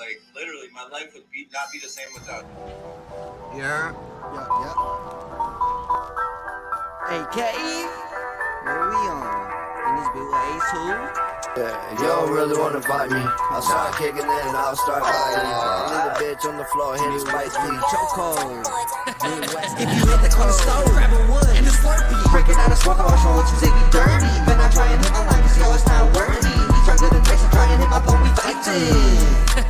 like literally, my life would be not be the same without. you. Yeah. Yeah, yeah. Hey, K. Where we on? In this big Ace who? Yeah, you don't really wanna fight me. I'll start kicking it and I'll start biting. I'll leave a bitch on the floor, hit his spice please. Choco. if you hit the corner store, grab a wood and a slurpee. Break it out and smoke, I'll show what you say be dirty. Then I try and hit my line, cause yo, it's not worthy. We try to the text and try and hit my phone, we fighting.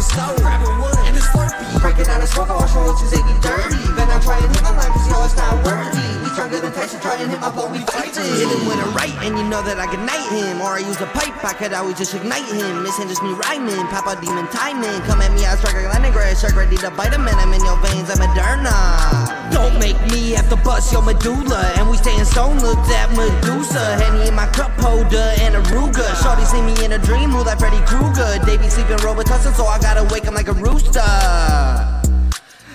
the store, grab a wood and a slurpee. Break it out and smoke, I'll show you be dirty. Then I try and hit my line, cause yo, it's not worthy. We try to the text and try and hit my phone, we fighting. Hit him with a right, and you know that I night him. Or I use a pipe, I could always just ignite him. This ain't just me rhyming, pop a demon timing. Come at me, I strike a lightning grass, shark ready to bite him, and I'm in your veins, I'm Moderna. Don't make me have to bust your medulla. And we staying stone, look that Medusa. Henny in my cup holder and a Ruger. Shorty see me in a dream, move like Freddy Krueger. They be sleeping Robitussin, so I gotta wake 'em like a rooster.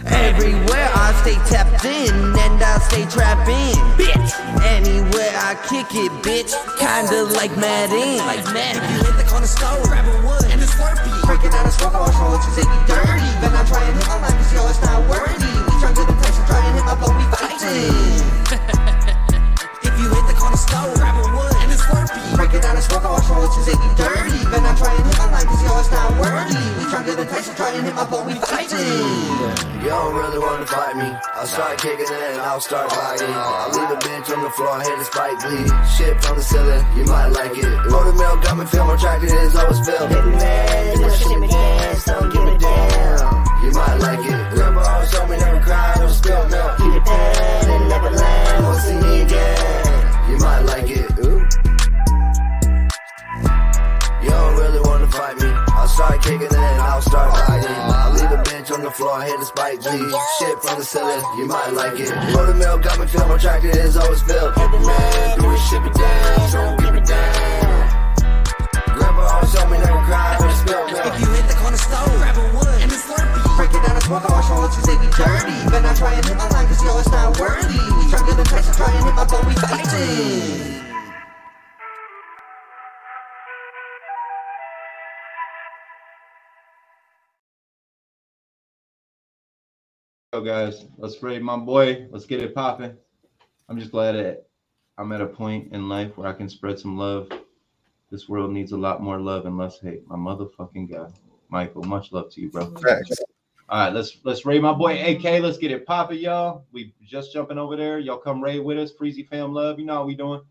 Everywhere I stay tapped in and I stay trapping. Bitch, anywhere I kick it, bitch. Kinda like Madden. Like Madden. If you hit the corner store, grab a wood and a slurpee. Break it down and smoke, I'll show what you say dirty. Then I try and hit my line, cause yo, it's not worthy. We try to the text and try and hit my phone, we fighting. If you hit the corner store, grab a wood and a slurpee. Break it down and smoke, I'll show what you say be dirty. Then I try and hit my line, cause yo, it's not worthy. We try to the text and try and hit my phone, we fighting. You don't really wanna fight me. I'll start kicking it and I'll start biting. I'll leave a bitch on the floor, hit the spike bleed. Shit from the ceiling, you might like it. Motor milk got me feeling attracted, it's always filled. Baby man, just shimmy dance, don't give it down. You might like it. Grandma always told me never cry, don't spill milk. Keep it down and never land. Won't see me again. You might like it. You don't really wanna fight me. I'll start kicking it and I'll start biting. I'll leave a bench on the floor, hit the spike bleed. Shit from the ceiling, you might like it. Buttermilk got me feeling attracted, it's always filled. Every man do his shit be down, so give it down. Grandpa always told me never cry, don't spill milk. If you hit the corner store, Break it down and smoke, I'll show what you say be dirty. Then I try and hit my line, cause yo, it's not worthy. We try to the text and try and hit my phone, we fighting. So guys, let's raid my boy. Let's get it popping. I'm just glad that I'm at a point in life where I can spread some love. This world needs a lot more love and less hate. My motherfucking God. Michael, much love to you, bro. All right, let's let's raid my boy AK. Let's get it popping, y'all. We just jumping over there. Y'all come raid with us. Freezy fam love. You know how we doing.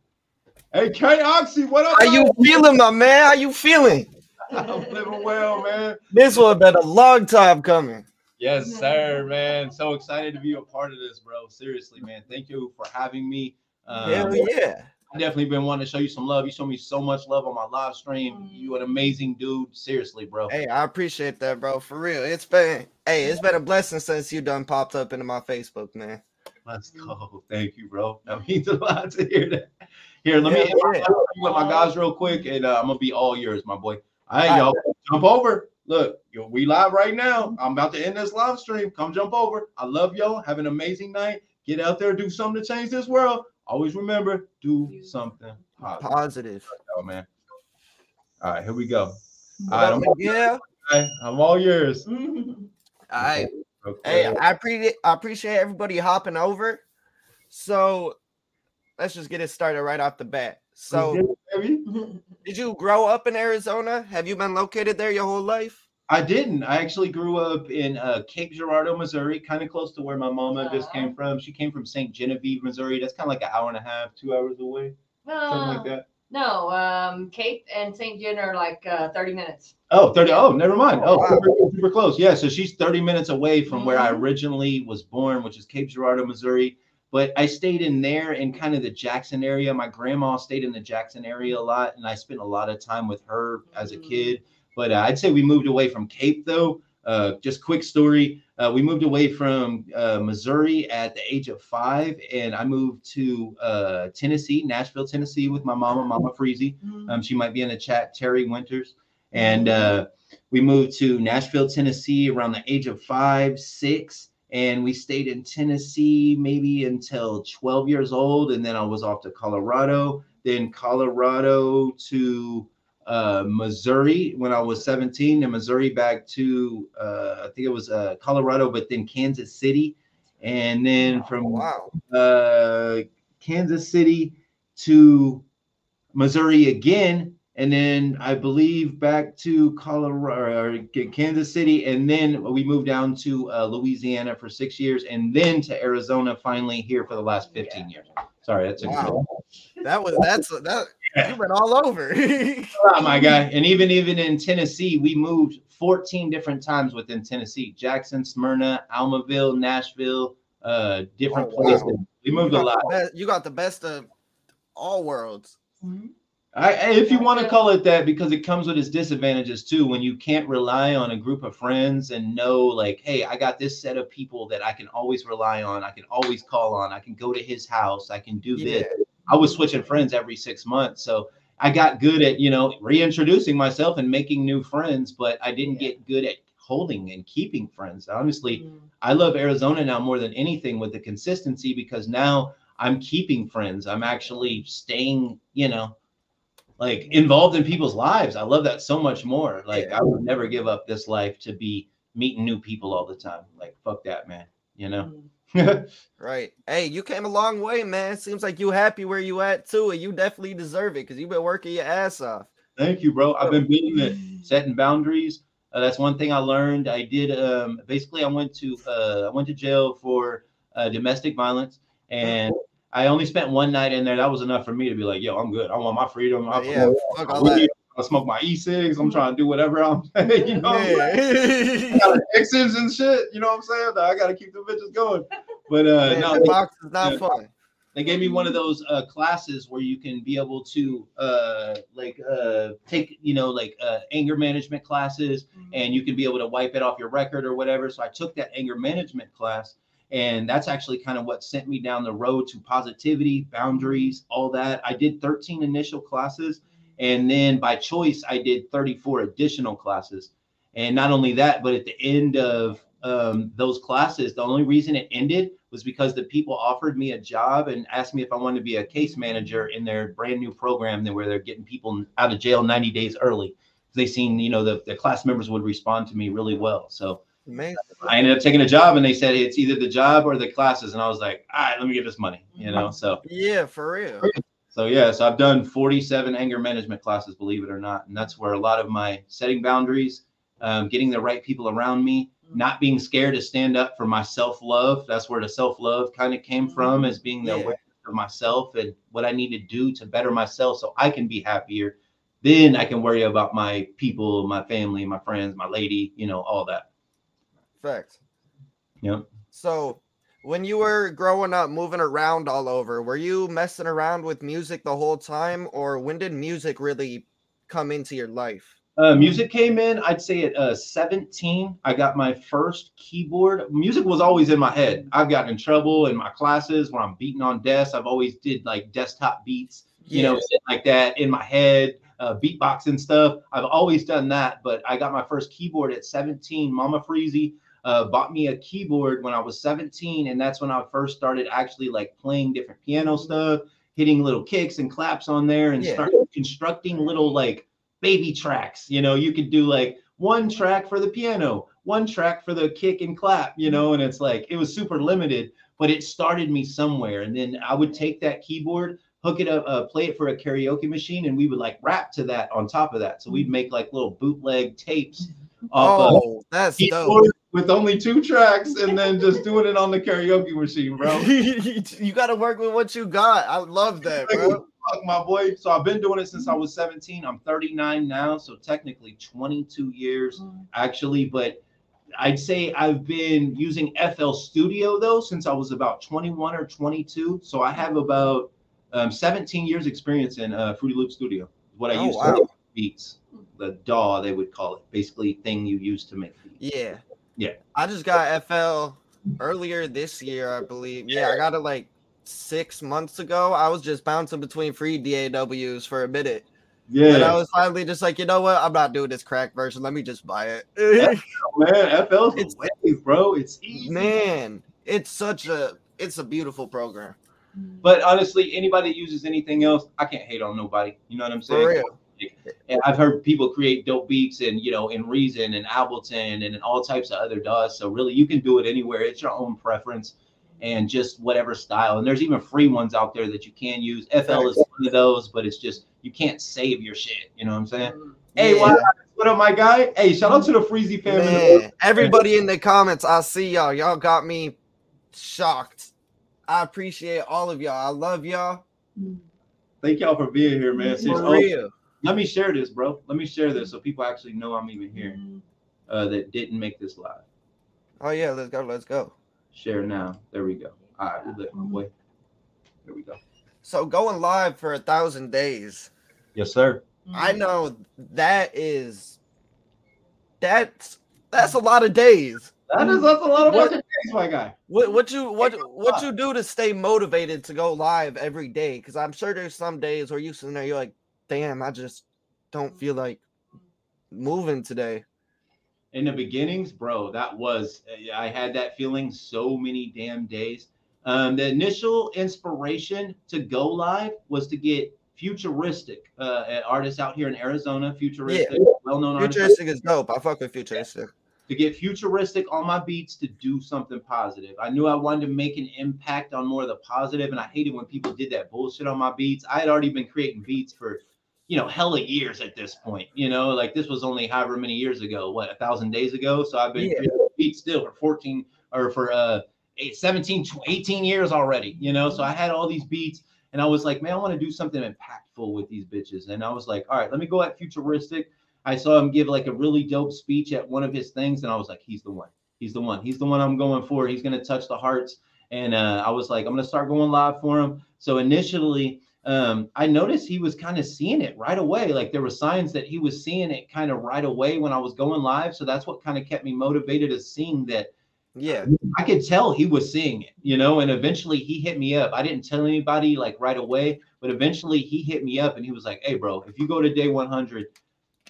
AK Oxy, what up? How you feeling, my man? How you feeling? I'm living well, man. This one been a long time coming. Yes, sir, man. So excited to be a part of this, bro. Seriously, man. Thank you for having me. Um, Hell yeah. Definitely been wanting to show you some love. You show me so much love on my live stream. You an amazing dude. Seriously, bro. Hey, I appreciate that, bro. For real. It's been hey, it's been a blessing since you done popped up into my Facebook, man. Let's go. Thank you, bro. That means a lot to hear that. Here, let me Yeah, yeah. with my guys real quick, and uh, I'm gonna be all yours, my boy. All right, All y'all, jump over. Look, yo, we live right now. I'm about to end this live stream. Come jump over. I love y'all. Have an amazing night. Get out there, do something to change this world. Always remember, do something positive, Positive. Oh, man. All right, here we go. All right, I'm, yeah. all right, I'm all yours. All right. Okay. Hey, I appreciate I appreciate everybody hopping over. So let's just get it started right off the bat. So did you grow up in Arizona? Have you been located there your whole life? I didn't. I actually grew up in uh, Cape Girardeau, Missouri, kind of close to where my mama just came from. She came from St. Genevieve, Missouri. That's kind of like an hour and a half, two hours away, something like Uh, that. no, um, Cape and St. John are like uh, 30 minutes. Oh, 30. Oh, never mind. Oh, Oh, wow. super, super close. Yeah, so she's 30 minutes away from where I Mhm. originally was born, which is Cape Girardeau, Missouri. But I stayed in there in kind of the Jackson area. My grandma stayed in the Jackson area a lot, and I spent a lot of time with her as a Mhm. kid. But uh, I'd say we moved away from Cape, though. Uh, just quick story. Uh, we moved away from uh, Missouri at the age of five, and I moved to uh, Tennessee, Nashville, Tennessee, with my mama, Mama Freezy. Um, she might be in the chat, Terry Winters. And uh, we moved to Nashville, Tennessee around the age of five, six. And we stayed in Tennessee maybe until 12 years old. And then I was off to Colorado, then Colorado to uh, Missouri when I was 17, and Missouri back to uh, I think it was uh, Colorado, but then Kansas City, and then from Wow. uh, Kansas City to Missouri again, and then I believe back to Colorado or Kansas City, and then we moved down to uh, Louisiana for six years, and then to Arizona finally here for the last 15 years. Sorry, that's a Wow. That was that's that you've been all over. Oh my god! And even even in Tennessee, we moved 14 different times within Tennessee: Jackson, Smyrna, Almaville, Nashville, uh, different Oh, wow. places. We moved a lot. best, you got the best of all worlds. I, I- if you want to call it that, because it comes with its disadvantages too. When you can't rely on a group of friends and know, like, hey, I got this set of people that I can always rely on. I can always call on. I can go to his house. I can do this. I was switching friends every six months, so I got good at you know reintroducing myself and making new friends. But I didn't get good at holding and keeping friends. Honestly, mm. I love Arizona now more than anything with the consistency because now I'm keeping friends. I'm actually staying, you know, like involved in people's lives. I love that so much more. Like I would never give up this life to be meeting new people all the time. Like fuck that, man. You know. Mm. Right. Hey, you came a long way, man. Seems like you happy where you at too, and you definitely deserve it because you've been working your ass off. Thank you, bro. I've been building it, setting boundaries. Uh, that's one thing I learned. I did um, basically. I went to uh, I went to jail for uh, domestic violence, and I only spent one night in there. That was enough for me to be like, "Yo, I'm good. I want my freedom. I, yeah, fuck all I, that. I smoke my e-cigs. I'm trying to do whatever I'm, you know, Yeah. I got addictions and shit. You know what I'm saying? I got to keep the bitches going. But uh, Man, no, the they- box is not yeah. fun. they gave me one of those uh, classes where you can be able to uh, like uh, take you know like uh, anger management classes and you can be able to wipe it off your record or whatever so i took that anger management class and that's actually kind of what sent me down the road to positivity boundaries all that i did 13 initial classes and then by choice i did 34 additional classes and not only that but at the end of um, those classes the only reason it ended was because the people offered me a job and asked me if I wanted to be a case manager in their brand new program where they're getting people out of jail 90 days early. They seen, you know, the, the class members would respond to me really well. So Man, I ended up taking a job and they said it's either the job or the classes. And I was like, all right, let me get this money, you know? So, yeah, for real. So yes, I've done 47 anger management classes, believe it or not. And that's where a lot of my setting boundaries, um, getting the right people around me, not being scared to stand up for my self-love. That's where the self-love kind of came from as being the Yeah. awareness of myself and what I need to do to better myself so I can be happier. Then I can worry about my people, my family, my friends, my lady, you know, all that. Facts. Yep. So, when you were growing up, moving around all over, were you messing around with music the whole time, or when did music really come into your life? Uh, music came in, I'd say at uh, 17, I got my first keyboard. Music was always in my head. I've gotten in trouble in my classes when I'm beating on desks. I've always did like desktop beats, you know, like that in my head, uh, beatboxing stuff. I've always done that, but I got my first keyboard at 17. Mama Freezy uh, bought me a keyboard when I was 17, and that's when I first started actually like playing different piano stuff, hitting little kicks and claps on there, and Yeah. started constructing little like baby tracks. You know, you could do like one track for the piano, one track for the kick and clap, you know, and it's like it was super limited, but it started me somewhere. And then I would take that keyboard, hook it up, uh, play it for a karaoke machine, and we would like rap to that on top of that. So we'd make like little bootleg tapes off of Oh, that's keyboard dope. With only two tracks and then just doing it on the karaoke machine, bro. you got to work with what you got. I love that, bro. Fuck my boy. So I've been doing it since I was 17. I'm 39 now, so technically 22 years actually, but I'd say I've been using FL Studio though since I was about 21 or 22. So I have about um, 17 years experience in uh, Fruity Loop Studio. What I Oh, use wow. to make beats, the DAW they would call it, basically thing you use to make beats. Yeah. Yeah. I just got FL earlier this year, I believe. Yeah, I got it like six months ago. I was just bouncing between free DAWs for a minute. Yeah, And I was finally just like, you know what? I'm not doing this crack version. Let me just buy it. man, FL's It's- wave, bro. It's easy. Man, it's such a it's a beautiful program. But honestly, anybody that uses anything else, I can't hate on nobody. You know what I'm saying? For real. Like, and I've heard people create dope beats and you know in Reason and Ableton and in all types of other DAWs. So really, you can do it anywhere. It's your own preference and just whatever style. And there's even free ones out there that you can use. FL is one of those, but it's just you can't save your shit. You know what I'm saying? Mm. Hey, Yeah. what, what up, my guy? Hey, shout out to the Freezy family. Man, everybody in the comments, I see y'all. Y'all got me shocked. I appreciate all of y'all. I love y'all. Mm. Thank y'all for being here, man. Seriously. For Oh, real. Let me share this, bro. Let me share this so people actually know I'm even here. Uh, that didn't make this live. Oh yeah, let's go. Let's go. Share now. There we go. All right, we lit my boy. There we go. So going live for a thousand days. Yes, sir. I know that is that's that's a lot of days. That is that's a lot of What- days, my guy. What what you what what you do to stay motivated to go live every day? Because I'm sure there's some days where you sitting there, you're like, damn, I just don't feel like moving today. in the beginnings, bro, that was I had that feeling so many damn days. Um, the initial inspiration to go live was to get futuristic uh, artists out here in Arizona, futuristic, well-known artists, Futuristic is dope. I fuck with futuristic. to get futuristic on my beats to do something positive. I knew I wanted to make an impact on more of the positive, and I hated when people did that bullshit on my beats. I had already been creating beats for, you know, hella years at this point. You know, like this was only however many years ago, what a thousand days ago. So I've been Yeah. beats still for 14 or for uh eight, 17, 18 years already. You know, so I had all these beats. And I was like, man, I want to do something impactful with these bitches. And I was like, all right, let me go at futuristic. I saw him give like a really dope speech at one of his things, and I was like, he's the one. He's the one. He's the one I'm going for. He's gonna touch the hearts. And uh, I was like, I'm gonna start going live for him. So initially, um, I noticed he was kind of seeing it right away. Like there were signs that he was seeing it kind of right away when I was going live. So that's what kind of kept me motivated, is seeing that Yeah. I could tell he was seeing it, you know, and eventually he hit me up. I didn't tell anybody like right away, but eventually he hit me up and he was like, Hey, bro, if you go to day 100,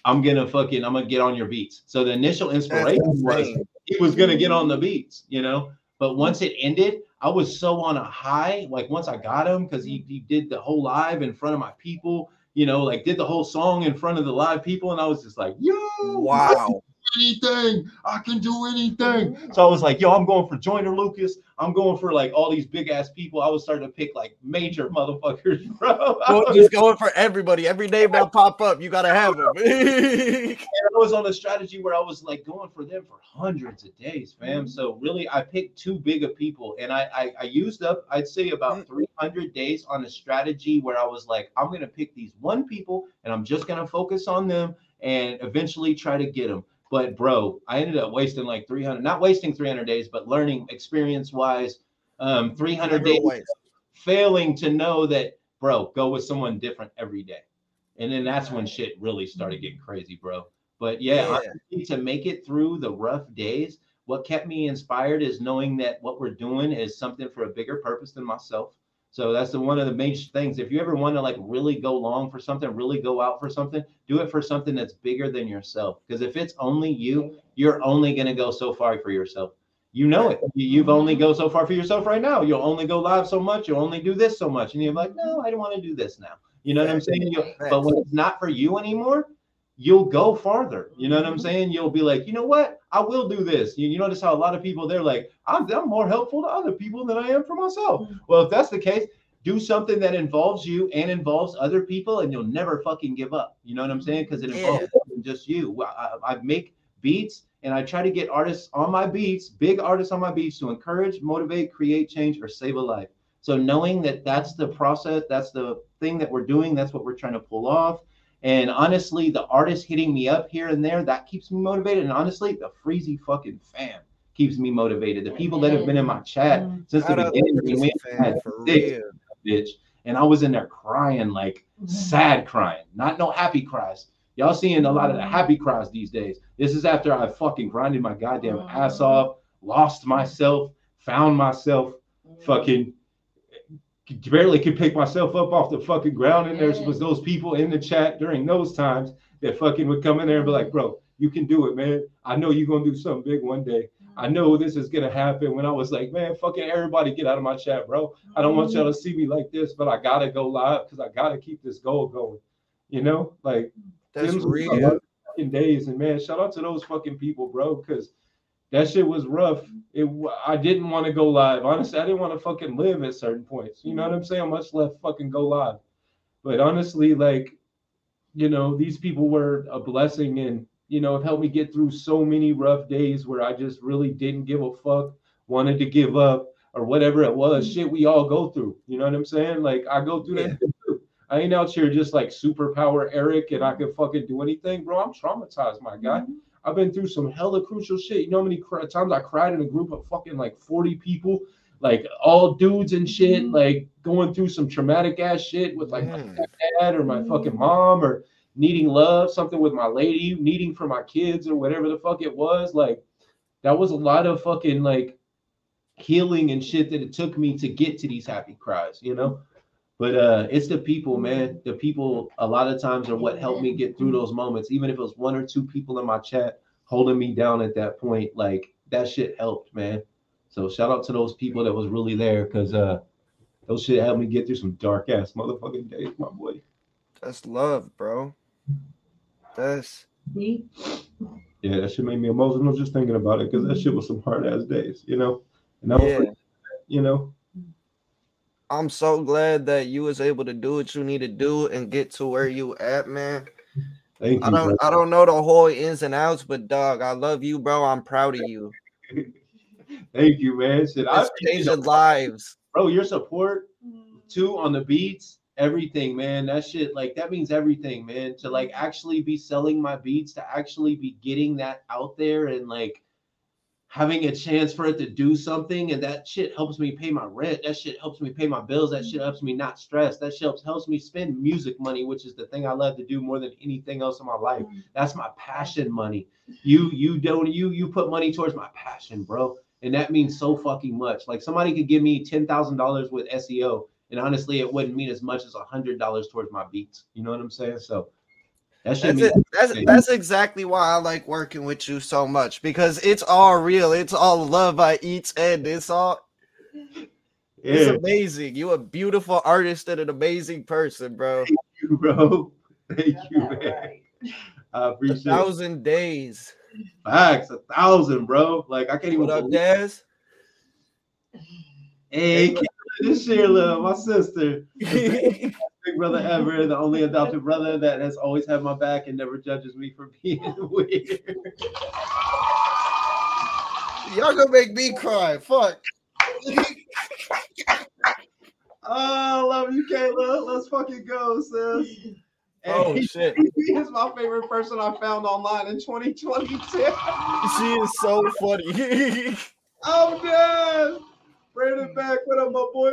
I'm gonna fucking, I'm gonna get on your beats. So the initial inspiration was he was gonna get on the beats, you know. But once it ended, I was so on a high. Like once I got him, because he, he did the whole live in front of my people, you know, like did the whole song in front of the live people, and I was just like, yo, Wow. Anything. I can do anything. Mm-hmm. So I was like, yo, I'm going for Joyner Lucas. I'm going for like all these big ass people. I was starting to pick like major motherfuckers, bro. Was, Just going for everybody. Every name that pop up, you gotta have them. I was on a strategy where I was like going for them for hundreds of days, fam. Mm-hmm. So really, I picked too big of people, and I I, I used up I'd say about mm. 300 days on a strategy where I was like, I'm gonna pick these one people, and I'm just gonna focus on them, and eventually try to get them. But bro, I ended up wasting like 300, not wasting 300 days, but learning experience wise, um, 300 days waste. failing to know that, bro, go with someone different every day. And then that's when shit really started getting crazy, bro. But yeah, Yeah. honestly, to make it through the rough days, what kept me inspired is knowing that what we're doing is something for a bigger purpose than myself. So that's the, one of the major things. If you ever want to like really go long for something, really go out for something, do it for something that's bigger than yourself. Because if it's only you, you're only going to go so far for yourself. You know it. You- You've only go so far for yourself right now. You'll only go live so much. You'll only do this so much, and you're like, no, I don't want to do this now. You know what I'm saying? You'll, but when it's not for you anymore, you'll go farther. You know what I'm saying? You'll be like, you know what? I will do this. You, you notice how a lot of people they're like, I'm, I'm more helpful to other people than I am for myself. Mm-hmm. Well, if that's the case, do something that involves you and involves other people, and you'll never fucking give up. You know what I'm saying? Because it involves Yeah. just you. I, I make beats and I try to get artists on my beats, big artists on my beats, to encourage, motivate, create change, or save a life. So knowing that that's the process, that's the thing that we're doing, that's what we're trying to pull off. And honestly, the artists hitting me up here and there, that keeps me motivated. And honestly, the freezy fucking fam keeps me motivated. The people that have been in my chat since Shout the beginning, the we had for six, real. bitch, and I was in there crying like mm-hmm. sad crying, not no happy cries. Y'all seeing a lot of the mm-hmm. happy cries these days. This is after I fucking grinded my goddamn ass mm-hmm. off, lost myself, found myself, fucking barely could pick myself up off the fucking ground. And there was those people in the chat during those times that fucking would come in there and be like, bro, you can do it, man. I know you're gonna do something big one day. I mm-hmm. know this is gonna happen. When I was like, man, fucking everybody get out of my chat, bro. I don't want y'all to mm-hmm. see me like this, but I gotta go live because I gotta keep this goal going. You know, like That's Tim's was a real. fucking days, and man, shout out to those fucking people, bro, because that shit was rough. It I didn't want to go live. Honestly, I didn't want to fucking live at certain points. You know what I'm saying? Much less fucking go live. But honestly, like, you know, these people were a blessing and you know, have helped me get through so many rough days where I just really didn't give a fuck, wanted to give up, or whatever it was. Mm-hmm. Shit, we all go through. You know what I'm saying? Like I go through that. too. I ain't out here just like superpower Eric and I can fucking do anything, bro. I'm traumatized, my guy. Mm-hmm. I've been through some hella crucial shit. You know how many cr- times I cried in a group of fucking like 40 people, like all dudes and shit, like going through some traumatic ass shit with like my Mm. dad or my fucking mom or needing love, something with my lady, needing for my kids or whatever the fuck it was. Like that was a lot of fucking like healing and shit that it took me to get to these happy cries, you know? But uh it's the people, man. The people a lot of times are what helped me get through those moments. Even if it was one or two people in my chat holding me down at that point, like that shit helped, man. So shout out to those people that was really there because uh those shit helped me get through some dark ass motherfucking days, my boy. That's love, bro. That's See? Yeah, that shit made me emotional just thinking about it because that shit was some hard ass days, you know. And I was, yeah. you know, I'm so glad that you was able to do what you need to do and get to where you at, man. thank you. I don't bro. I don't know the whole ins and outs, but dog, I love you, bro. I'm proud of you. Thank you, man. Shit, I It's changing lives. bro, your support mm. too on the beats, everything, man. That shit, like that means everything, man. To like actually be selling my beats, to actually be getting that out there and like having a chance for it to do something, and that shit helps me pay my rent. That shit helps me pay my bills. That shit helps me not stress. That shit helps, helps me spend music money, which is the thing I love to do more than anything else in my life. Mm. That's my passion money. You you don't you you put money towards my passion, bro. And that means so fucking much. Like somebody could give me ten thousand dollars with SEO, and honestly, it wouldn't mean as much as a hundred dollars towards my beats. You know what I'm saying? So that That's it. That's that's exactly why I like working with you so much because it's all real. It's all love by each end. It's all it's amazing. You a beautiful artist and an amazing person, bro. Thank you, bro. Thank you, Yeah, man. right. I A appreciate it. thousand days. Facts, a thousand, bro. Like I can't even What up, believe Daz? Hey, Kayla, this Sheila, my sister. big brother ever, the only adopted brother that has always had my back and never judges me for being weird. Y'all gonna make me cry. Fuck. Oh, love you, Kayla. Let's fucking go, sis. Oh Hey, shit. he is my favorite person I found online in 2022. She is so funny. I'm dead. Brandon Beck. what up, my boy?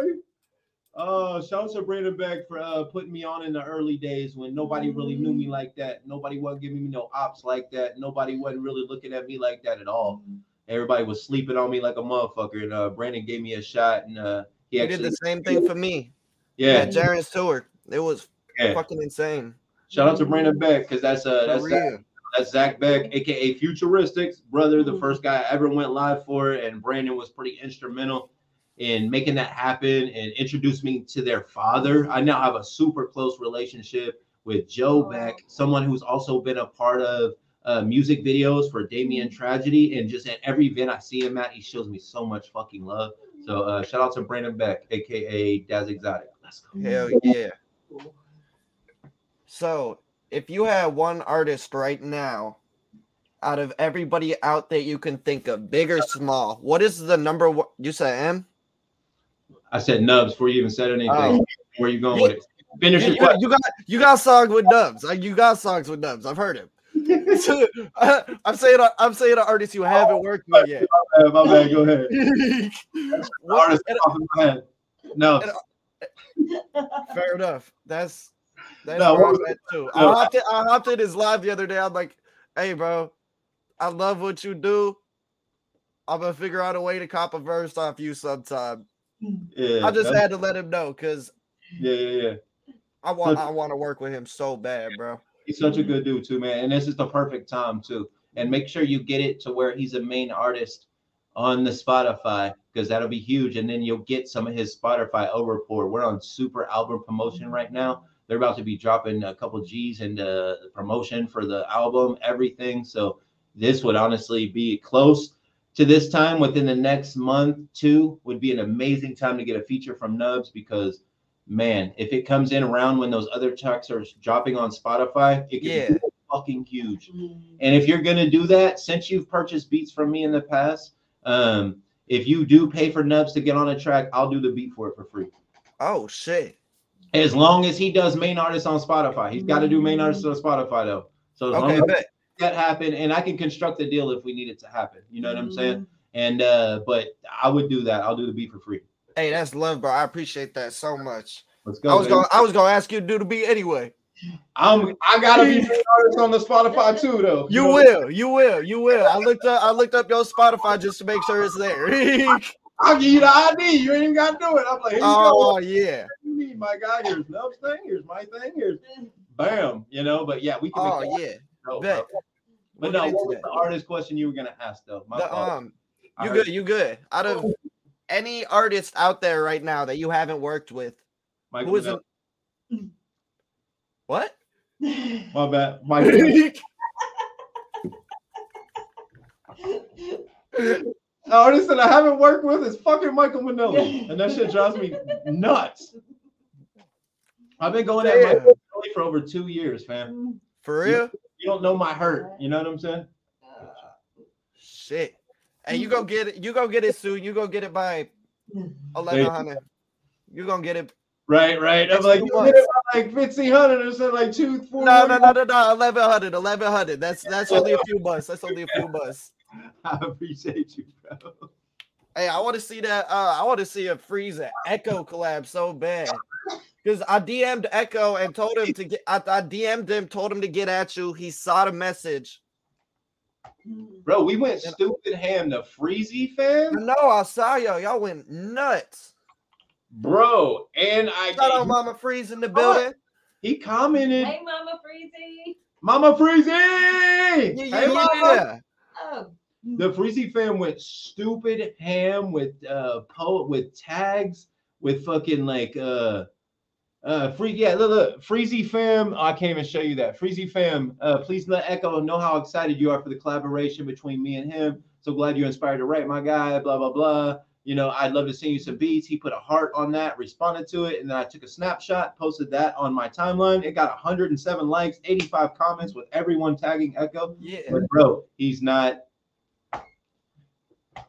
Uh, shout out to Brandon Beck for uh, putting me on in the early days when nobody really knew me like that. Nobody wasn't giving me no ops like that. Nobody wasn't really looking at me like that at all. Everybody was sleeping on me like a motherfucker. And uh, Brandon gave me a shot, and uh, he He did the same thing for me yeah, at Jaren's tour. It was yeah. fucking insane. Shout out to Brandon Beck because that's uh, that's Zach, that's Zach Beck, aka Futuristics brother, the first guy I ever went live for, and Brandon was pretty instrumental in making that happen and introduced me to their father. I now have a super close relationship with Joe Beck, someone who's also been a part of uh, music videos for Damien Tragedy, and just at every event I see him at, he shows me so much fucking love. So uh, shout out to Brandon Beck, aka Daz Exotic. Let's go. Hell yeah. So, if you had one artist right now, out of everybody out there you can think of, big or small, what is the number one? You said M? I said nubs before you even said anything. Oh. Where you going with it? Finish You, your you- got you got songs with Dubs. Like you got songs with Dubs. I've heard him. So, I'm saying I'm saying an artist you haven't worked with yet. Uh, my bad. Go ahead. Artist off of my head. No, and- Fair enough. That's that's No, where I'm at too. no. I hopped in, I hopped in his live the other day. I'm like, hey, bro, I love what you do. I'm gonna figure out a way to cop a verse off you sometime. Yeah, I just had to let him know because yeah, yeah, yeah. I want I want to work with him so bad, bro. He's such a good dude too, man. And this is the perfect time too. And make sure you get it to where he's a main artist on the Spotify because that'll be huge. And then you'll get some of his Spotify over report. We're on super album promotion right now. They're about to be dropping a couple G's into uh, the promotion for the album, everything. So this would honestly be close to this time within the next month, two would be an amazing time to get a feature from Nubs because man, if it comes in around when those other tracks are dropping on Spotify, it could Yeah. be fucking huge. And if you're gonna do that, since you've purchased beats from me in the past, um, if you do pay for Nubs to get on a track, I'll do the beat for it for free. Oh shit. As long as he does main artist on Spotify, he's got to do main artist on Spotify though. So as long Okay, as bet. That happen, and I can construct a deal if we need it to happen. You know what I'm saying? And uh, but I would do that. I'll do the beat for free. Hey, that's love, bro. I appreciate that so much. Let's go. I was going I was gonna ask you to do the beat anyway. I'm I gotta be main artist on the Spotify too though. You know? will, you will, you will. I looked up I looked up your Spotify just to make sure it's there. I'll give you the ID. You ain't even gotta do it. I'm like, here you go. oh yeah. You need my guy. Here's Nub's thing. Here's my thing. Here's bam. You know, but yeah, we can. Oh make that Bet. But no, what was that. the artist question you were gonna ask though? My The, um you good, you good. Out of any artist out there right now that you haven't worked with, Michael who is? What? My bad. Michael. The artist that I haven't worked with is fucking Michael Manelli, and that shit drives me nuts. I've been going at Damn. Michael Manelli for over two years, fam. For real? You don't know my hurt. You know what I'm saying? Shit. And you go get it. You go get it soon. You go get it by eleven hundred. You gonna get it? Right, right. I'm like, you get it by like fifteen hundred or something, like two, four. No, no, no, no, no. Eleven hundred. Eleven hundred. That's that's only a few months. That's only a few months. I appreciate you, bro. Hey, I want to see that. Uh, I want to see a Frieza Echo collab so bad. Because I DM'd Echo and told him to get. I, I DM'd him, told him to get at you. He saw the message. Bro, we went stupid ham to Freezy, fam. No, I saw y'all. Y'all went nuts. Bro, and I Shout out Mama Freeze in the building. he commented, Hey, Mama Freezy. Mama Freezy! Yeah, Hey, yeah, Mama! yeah. Oh, The Freezy fan went stupid ham with uh po with tags with fucking like uh uh free yeah look, look Freezy fam I can't even show you that Freezy fam uh please let Echo know how excited you are for the collaboration between me and him so glad you inspired to write my guy blah blah blah you know I'd love to send you some beats he put a heart on that responded to it and then I took a snapshot posted that on my timeline it got 107 likes 85 comments with everyone tagging Echo Yeah. but bro, he's not.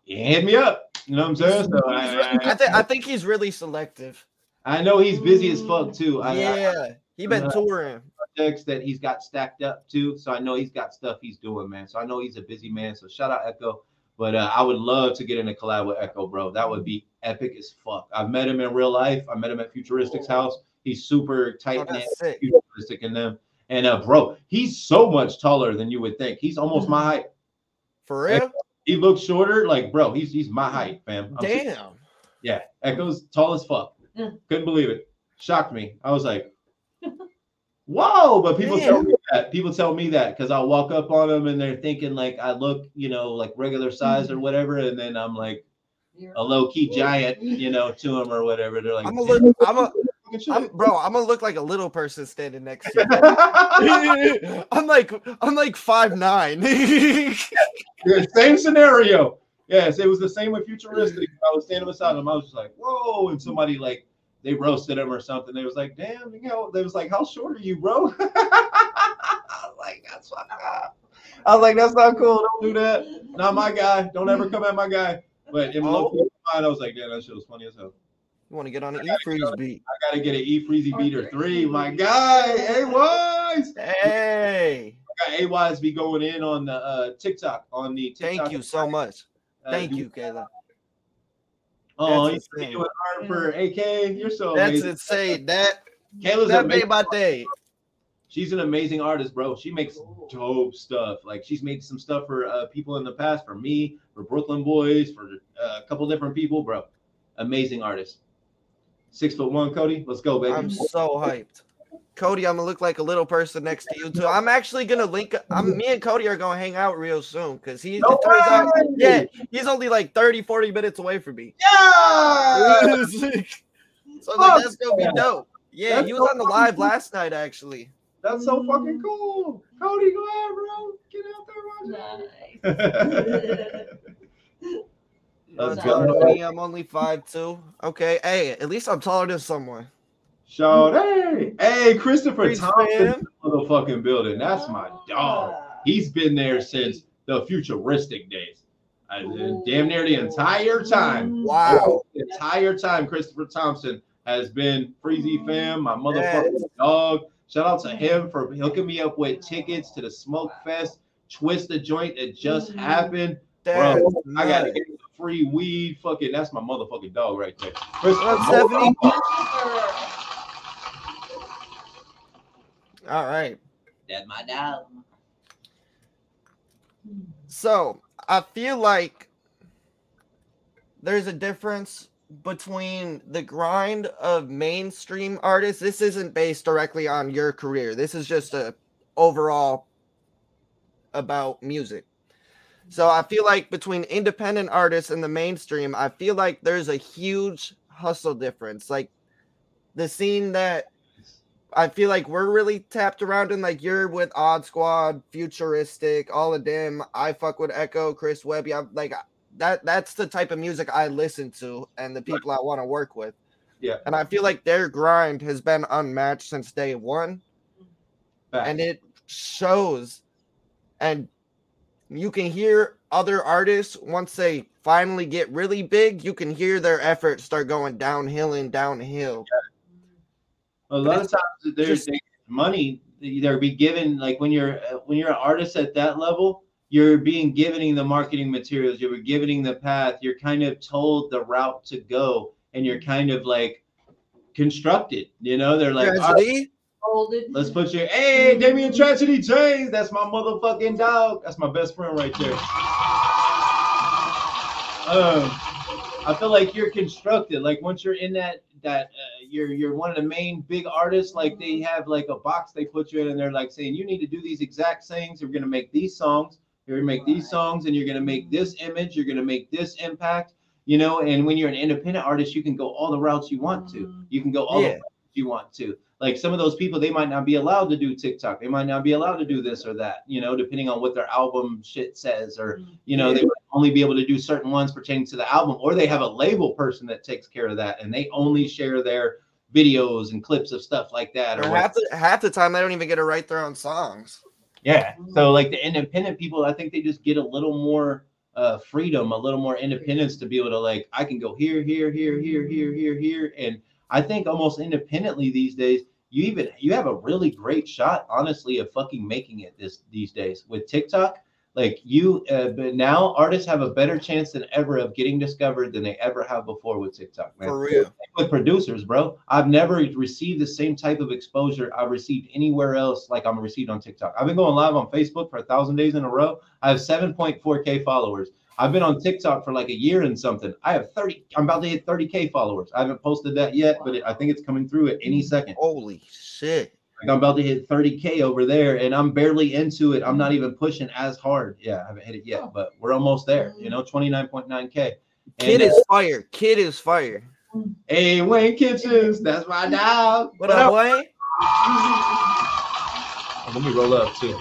He hit me up. You know what I'm saying? So I, I think I think he's really selective. I, I know he's busy as fuck too. I, I Yeah. He been touring. projects that he's got stacked up too. So I know he's got stuff he's doing, man. So I know he's a busy man. So shout out Echo. But uh, I would love to get in a collab with Echo, bro. That would be epic as fuck. I've met him in real life. I met him at Futuristic's house. He's super tight sick. futuristic in them. And uh, bro, he's so much taller than you would think. He's almost my height. For real? He looks shorter, like bro. He's he's my height, fam. I'm Damn. yeah, Echo's tall as fuck. Mm. Couldn't believe it. Shocked me. I was like, whoa. But people tell me that. People tell me that because I'll walk up on them and they're thinking like I look, you know, like regular size or whatever, and then I'm like you're- a low key giant, you know, to them or whatever. They're like, I'm gonna look. I'm a. "Fucking shit." I'm, bro, I'm gonna look like a little person standing next to you. I'm like, I'm like five nine. Yeah, same scenario. Yes, it was the same with Futuristic. I was standing beside him. I was just like, whoa. And somebody like they roasted him or something. They was like, damn, you know, they was like, how short are you, bro? I was like, that's fucked up. I was like, that's not cool. Don't do that. Not my guy. Don't ever come at my guy. But in low key mind, I was like, damn, that shit was funny as hell. you want to get on an E freeze beat? I gotta get an E Freezy beater three. My guy, hey Wise. Hey, I got A Wise be going in on the uh, TikTok on the TikTok. thank you so much. Uh, Thank you, Kayla. Oh, you That's see insane. doing art for AK. You're so That's amazing. insane. That Kayla's that made my day. She's an amazing artist, bro. She makes dope stuff. Like she's made some stuff for uh, people in the past, for me, for Brooklyn Boys, for uh, a couple different people, bro. Amazing artist. Six foot one, Cody. Let's go, baby. I'm so hyped. Cody, I'm gonna look like a little person next to you too. I'm actually gonna link. I'm me and Cody are gonna hang out real soon because he. No turns out, yeah, he's only like 30, 40 minutes away from me. Yeah. so like, that's gonna be dope. Yeah, That's he was so on the live cool. last night actually. That's so fucking cool. Cody, go ahead, bro. Get out there, Roger. Let's That's go. taller than. I'm only five two. Okay, hey, at least I'm taller than someone. Shout hey, hey, Christopher Thanks, Thompson, motherfucking building. That's my ah. dog. He's been there since the futuristic days. I, damn near the entire time. Wow. The entire time, Christopher Thompson has been Freezy mm-hmm. fam, my motherfucking dog. Shout out to him for hooking me up with tickets to the Smoke Fest Twist the Joint that just mm-hmm. happened. That's Bro, I gotta get the free weed. Fucking, that's my motherfucking dog right there. What up, Stephanie? All right. That's my dog. So I feel like there's a difference between the grind of mainstream artists. This isn't based directly on your career. This is just a overall about music. So I feel like between independent artists and the mainstream, I feel like there's a huge hustle difference. Like the scene that I feel like we're really tapped around in, like you're with Odd Squad, Futuristic, all of them. I fuck with Echo, Chris Webby. I'm like that. That's the type of music I listen to, and the people I want to work with. Yeah. and I feel like their grind has been unmatched since day one, Facts. and it shows. And you can hear other artists once they finally get really big. You can hear their efforts start going downhill and downhill. A lot of times there's just- there's money they're be given like when you're uh, when you're an artist at that level you're being given the marketing materials you're given the path you're kind of told the route to go and you're kind of like constructed you know they're like "All right, Tragedy? Folded. let's put you hey Damian Tragedy James that's my motherfucking dog that's my best friend right there um I feel like you're constructed. Like once you're in that that uh, you're you're one of the main big artists. Like they mm-hmm. have like a box they put you in, and they're like saying you need to do these exact things. You're gonna make these songs. You're gonna make these songs, and you're gonna make mm-hmm. this image. You're gonna make this impact. You know, and when you're an independent artist, you can go all the routes you want to. Mm-hmm. You can go all Yeah. the routes you want to. Like some of those people, they might not be allowed to do TikTok. They might not be allowed to do this or that. You know, depending on what their album shit says, or you know, they might only be able to do certain ones pertaining to the album, or they have a label person that takes care of that, and they only share their videos and clips of stuff like that. Or half the half the time they don't even get to write their own songs. yeah. So like the independent people, I think they just get a little more uh freedom, a little more independence to be able to like I can go here, here, here, here, here, here, here. And I think almost independently these days, you even you have a really great shot, honestly, of fucking making it this these days with TikTok. Like you, uh, but now artists have a better chance than ever of getting discovered than they ever have before with TikTok, man For real. with producers, bro. I've never received the same type of exposure I've received anywhere else like I'm received on TikTok. I've been going live on Facebook for a thousand days in a row. I have 7.4k followers. I've been on TikTok for like a year and something. I have 30. I'm about to hit 30k followers. I haven't posted that yet, but it, I think it's coming through at any second. Holy shit. I'm about to hit 30k over there, and I'm barely into it. I'm not even pushing as hard. Yeah, I haven't hit it yet, but we're almost there. You know, 29.9k. Kid And, uh, is fire. Kid is fire. Hey, Wayne Kitchens, that's my dog. What up, boy? Oh, let me roll up too.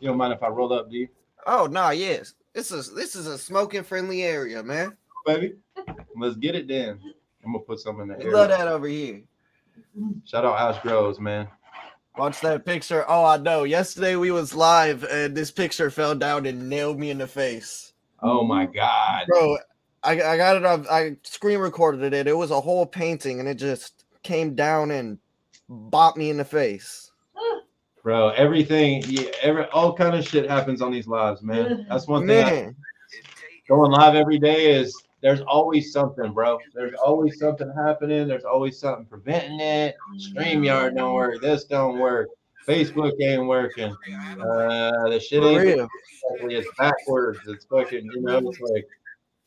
You don't mind if I roll up, do you, Oh no, yes. This is this is a smoking friendly area, man. baby? Let's get it then. I'm gonna put some in the We air. love that over here. Shout out Ash Groves, man. Watch that picture. Oh, I know. Yesterday we was live and this picture fell down and nailed me in the face. Oh my God. Bro, I, I got it on I screen recorded it. It was a whole painting and it just came down and bopped me in the face. Bro, everything, yeah, every all kind of shit happens on these lives, man. That's one thing. I, going live every day is there's always something, bro. There's always something happening. There's always something preventing it. StreamYard don't work. This don't work. Facebook ain't working. Uh, the shit ain't real. It's backwards. It's fucking, you know, it's like,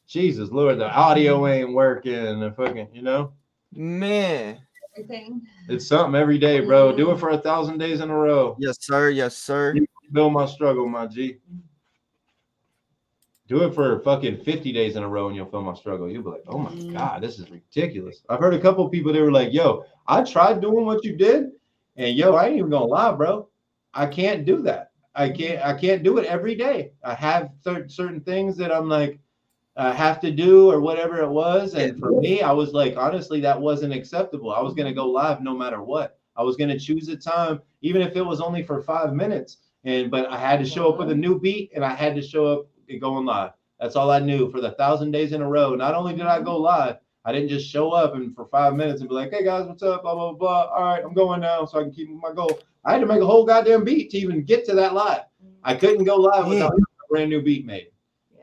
Jesus Lord, the audio ain't working. The fucking, you know, Man. Everything. it's something every day, bro. Do it for a thousand days in a row. Yes, sir. Yes, sir. Build my struggle, my G. Do it for fucking 50 days in a row and you'll feel my struggle. You'll be like, oh my mm. God, this is ridiculous. I've heard a couple people, they were like, yo, I tried doing what you did. And yo, I ain't even gonna lie, bro. I can't do that. I can't, I can't do it every day. I have cer- certain things that I'm like, I have to do or whatever it was. And for me, I was like, honestly, that wasn't acceptable. I was gonna go live no matter what. I was gonna choose a time, even if it was only for five minutes. And but I had to show up with a new beat and I had to show up going live. That's all I knew for the thousand days in a row. Not only did I go live, I didn't just show up and for five minutes and be like, hey guys, what's up? Blah, blah, blah. All right, I'm going now so I can keep my goal. I had to make a whole goddamn beat to even get to that live. I mm. couldn't go live without a brand new beat made.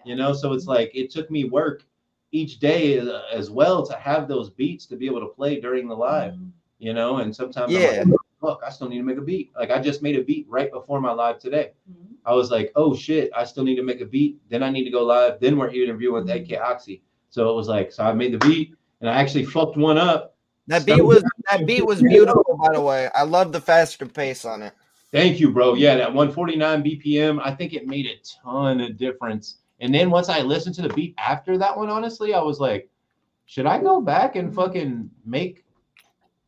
You know, so it's like it took me work each day as, as well to have those beats to be able to play during the live, mm. you know, and sometimes I'm like, Yeah. look, I still need to make a beat. Like I just made a beat right before my live today. Mhm. I was like, oh shit, I still need to make a beat. Then I need to go live. Then we're here interviewing with AK Oxy. So it was like, so I made the beat and I actually fucked one up. That beat was that beat was beautiful, by the way. I love the faster pace on it. Thank you, bro. Yeah, that 149 BPM, I think it made a ton of difference. And then once I listened to the beat after that one, honestly, I was like, should I go back and fucking make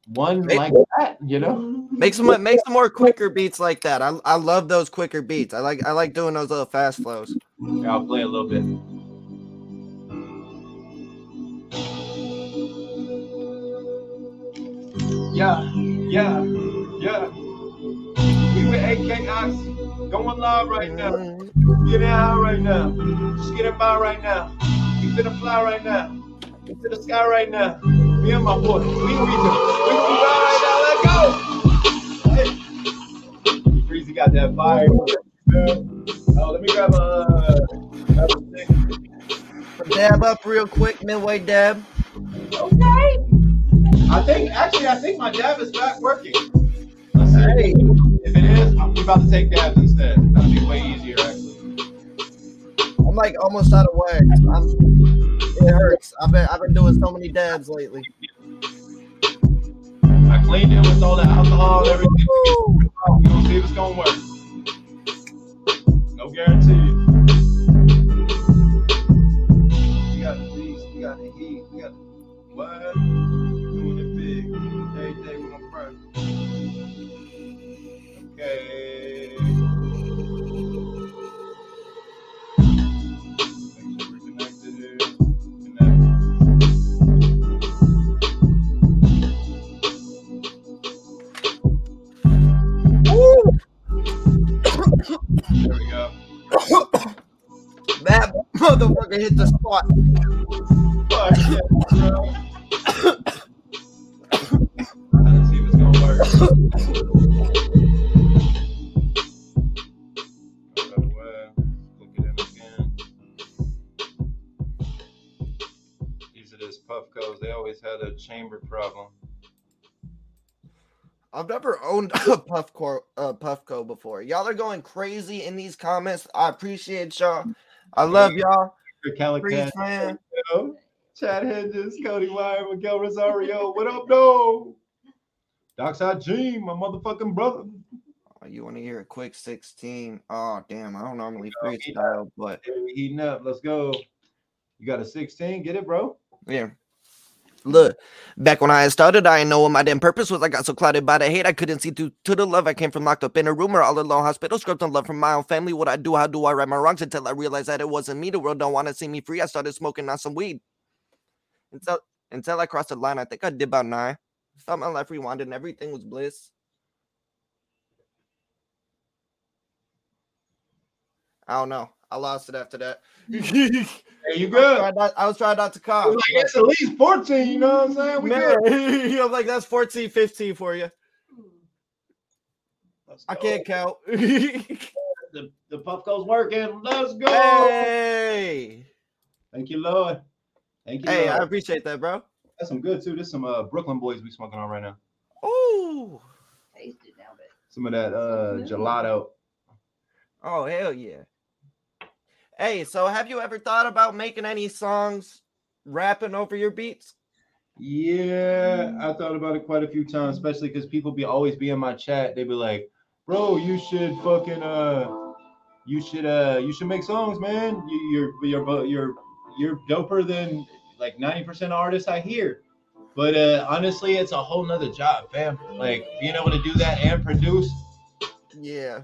one Make- like that? You know? Make some make some more quicker beats like that. I, I love those quicker beats. I like I like doing those little fast flows. Yeah, I'll play a little bit. Yeah, yeah, yeah. We with AK Oxy going live right now. Get out right now. Just get by right now. We finna fly right now. We to the sky right now. Me and my boy. We we do. We we fly right now. Let's go. Hey. Breezy got that fire. Oh, let me grab a. Uh, grab a thing. Dab up real quick, midway dab. Okay. I think actually I think my dab is back working. Let's see. Hey, If it is, I'm about to take dabs instead. That'll be way easier actually. I'm like almost out of wax. I'm, it hurts. I've been I've been doing so many dabs lately. I cleaned it with all the alcohol and everything. We're gonna see if it's gonna work. No guarantee. Click it in again. These are just Puffcos. They always had a chamber problem. I've never owned a Puffco uh, Puffco before. Y'all are going crazy in these comments. I appreciate y'all. I love y'all. Freeze Calicat. Chad Hedges, Cody Wire, Miguel Rosario. What up, though? Dockside Gene, my motherfucking brother. Oh, you want to hear a quick 16? Oh, damn. I don't normally freestyle, but Hey, we heating up. Let's go. You got a 16? Get it, bro. yeah. Look, back when I started, I didn't know what my damn purpose was. I got so clouded by the hate, I couldn't see through to the love. I came from locked up in a room or all alone, hospital script on love from my own family. What I do, how do I right my wrongs until I realized that it wasn't me. The world don't want to see me free. I started smoking on some weed. Until until I crossed the line, I think I did about nine. Felt my life rewind and everything was bliss. I don't know. I lost it after that. Hey, you I, was good? trying not, I was trying not to I cough. was like, it's at least 14, you know what I'm saying? We Man, good. I'm like, that's 14, 15 for you. I can't count. The, the Puffco's working. Let's go. hey, Thank you, Lord. Thank you, hey, I appreciate that, bro. That's some good, too. This some uh, Brooklyn boys we smoking on right now. Ooh, Taste it now, but Some of that uh, gelato. oh hell yeah. Hey, so have you ever thought about making any songs rapping over your beats? Yeah, I thought about it quite a few times, especially because people be always be in my chat. They be like, "Bro, you should fucking uh, you should uh you should make songs, man. You, you're you're you're you're doper than like 90% of artists I hear. But uh honestly, it's a whole nother job, fam. Like being able to do that and produce. Yeah.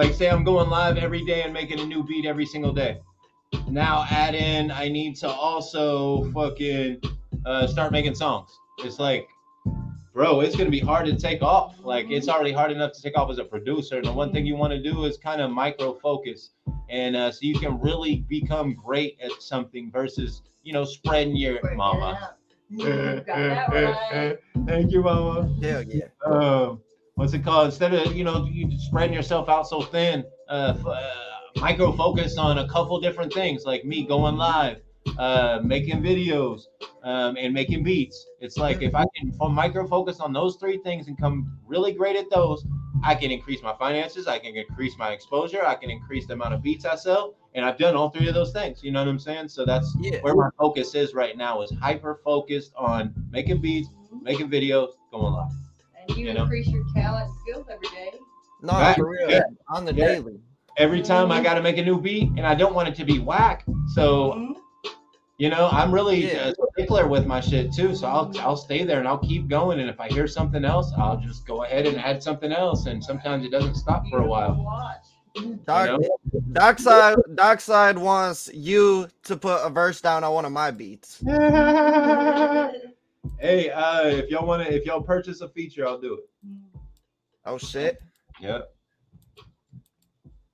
Like say I'm going live every day and making a new beat every single day. Now add in I need to also fucking uh start making songs. It's like bro, it's gonna be hard to take off. Like it's already hard enough to take off as a producer. And the one thing you want to do is kind of micro focus, and uh, so you can really become great at something versus you know spreading your mama. You got that right. Thank you, mama. Hell yeah. Um, what's it called? Instead of you know you spreading yourself out so thin, uh, uh micro focus on a couple different things like me going live, uh, making videos, um, and making beats. It's like if I can micro focus on those three things and come really great at those, I can increase my finances, I can increase my exposure, I can increase the amount of beats I sell, and I've done all three of those things. You know what I'm saying? So that's Yeah. where my focus is right now is hyper focused on making beats, making videos, going live. And you, You know? increase your talent skills every day. No, Right. for real. Yeah. On the Yeah. daily. Every time I got to make a new beat, and I don't want it to be whack. So Mhm. you know, I'm really Yeah. a stickler with my shit too. So I'll I'll stay there and I'll keep going. And if I hear something else, I'll just go ahead and add something else. And sometimes it doesn't stop for a while. Watch. Doc, You Dockside, Dockside wants you to put a verse down on one of my beats. hey, uh, if y'all want to, if y'all purchase a feature, I'll do it. Oh shit! Yep.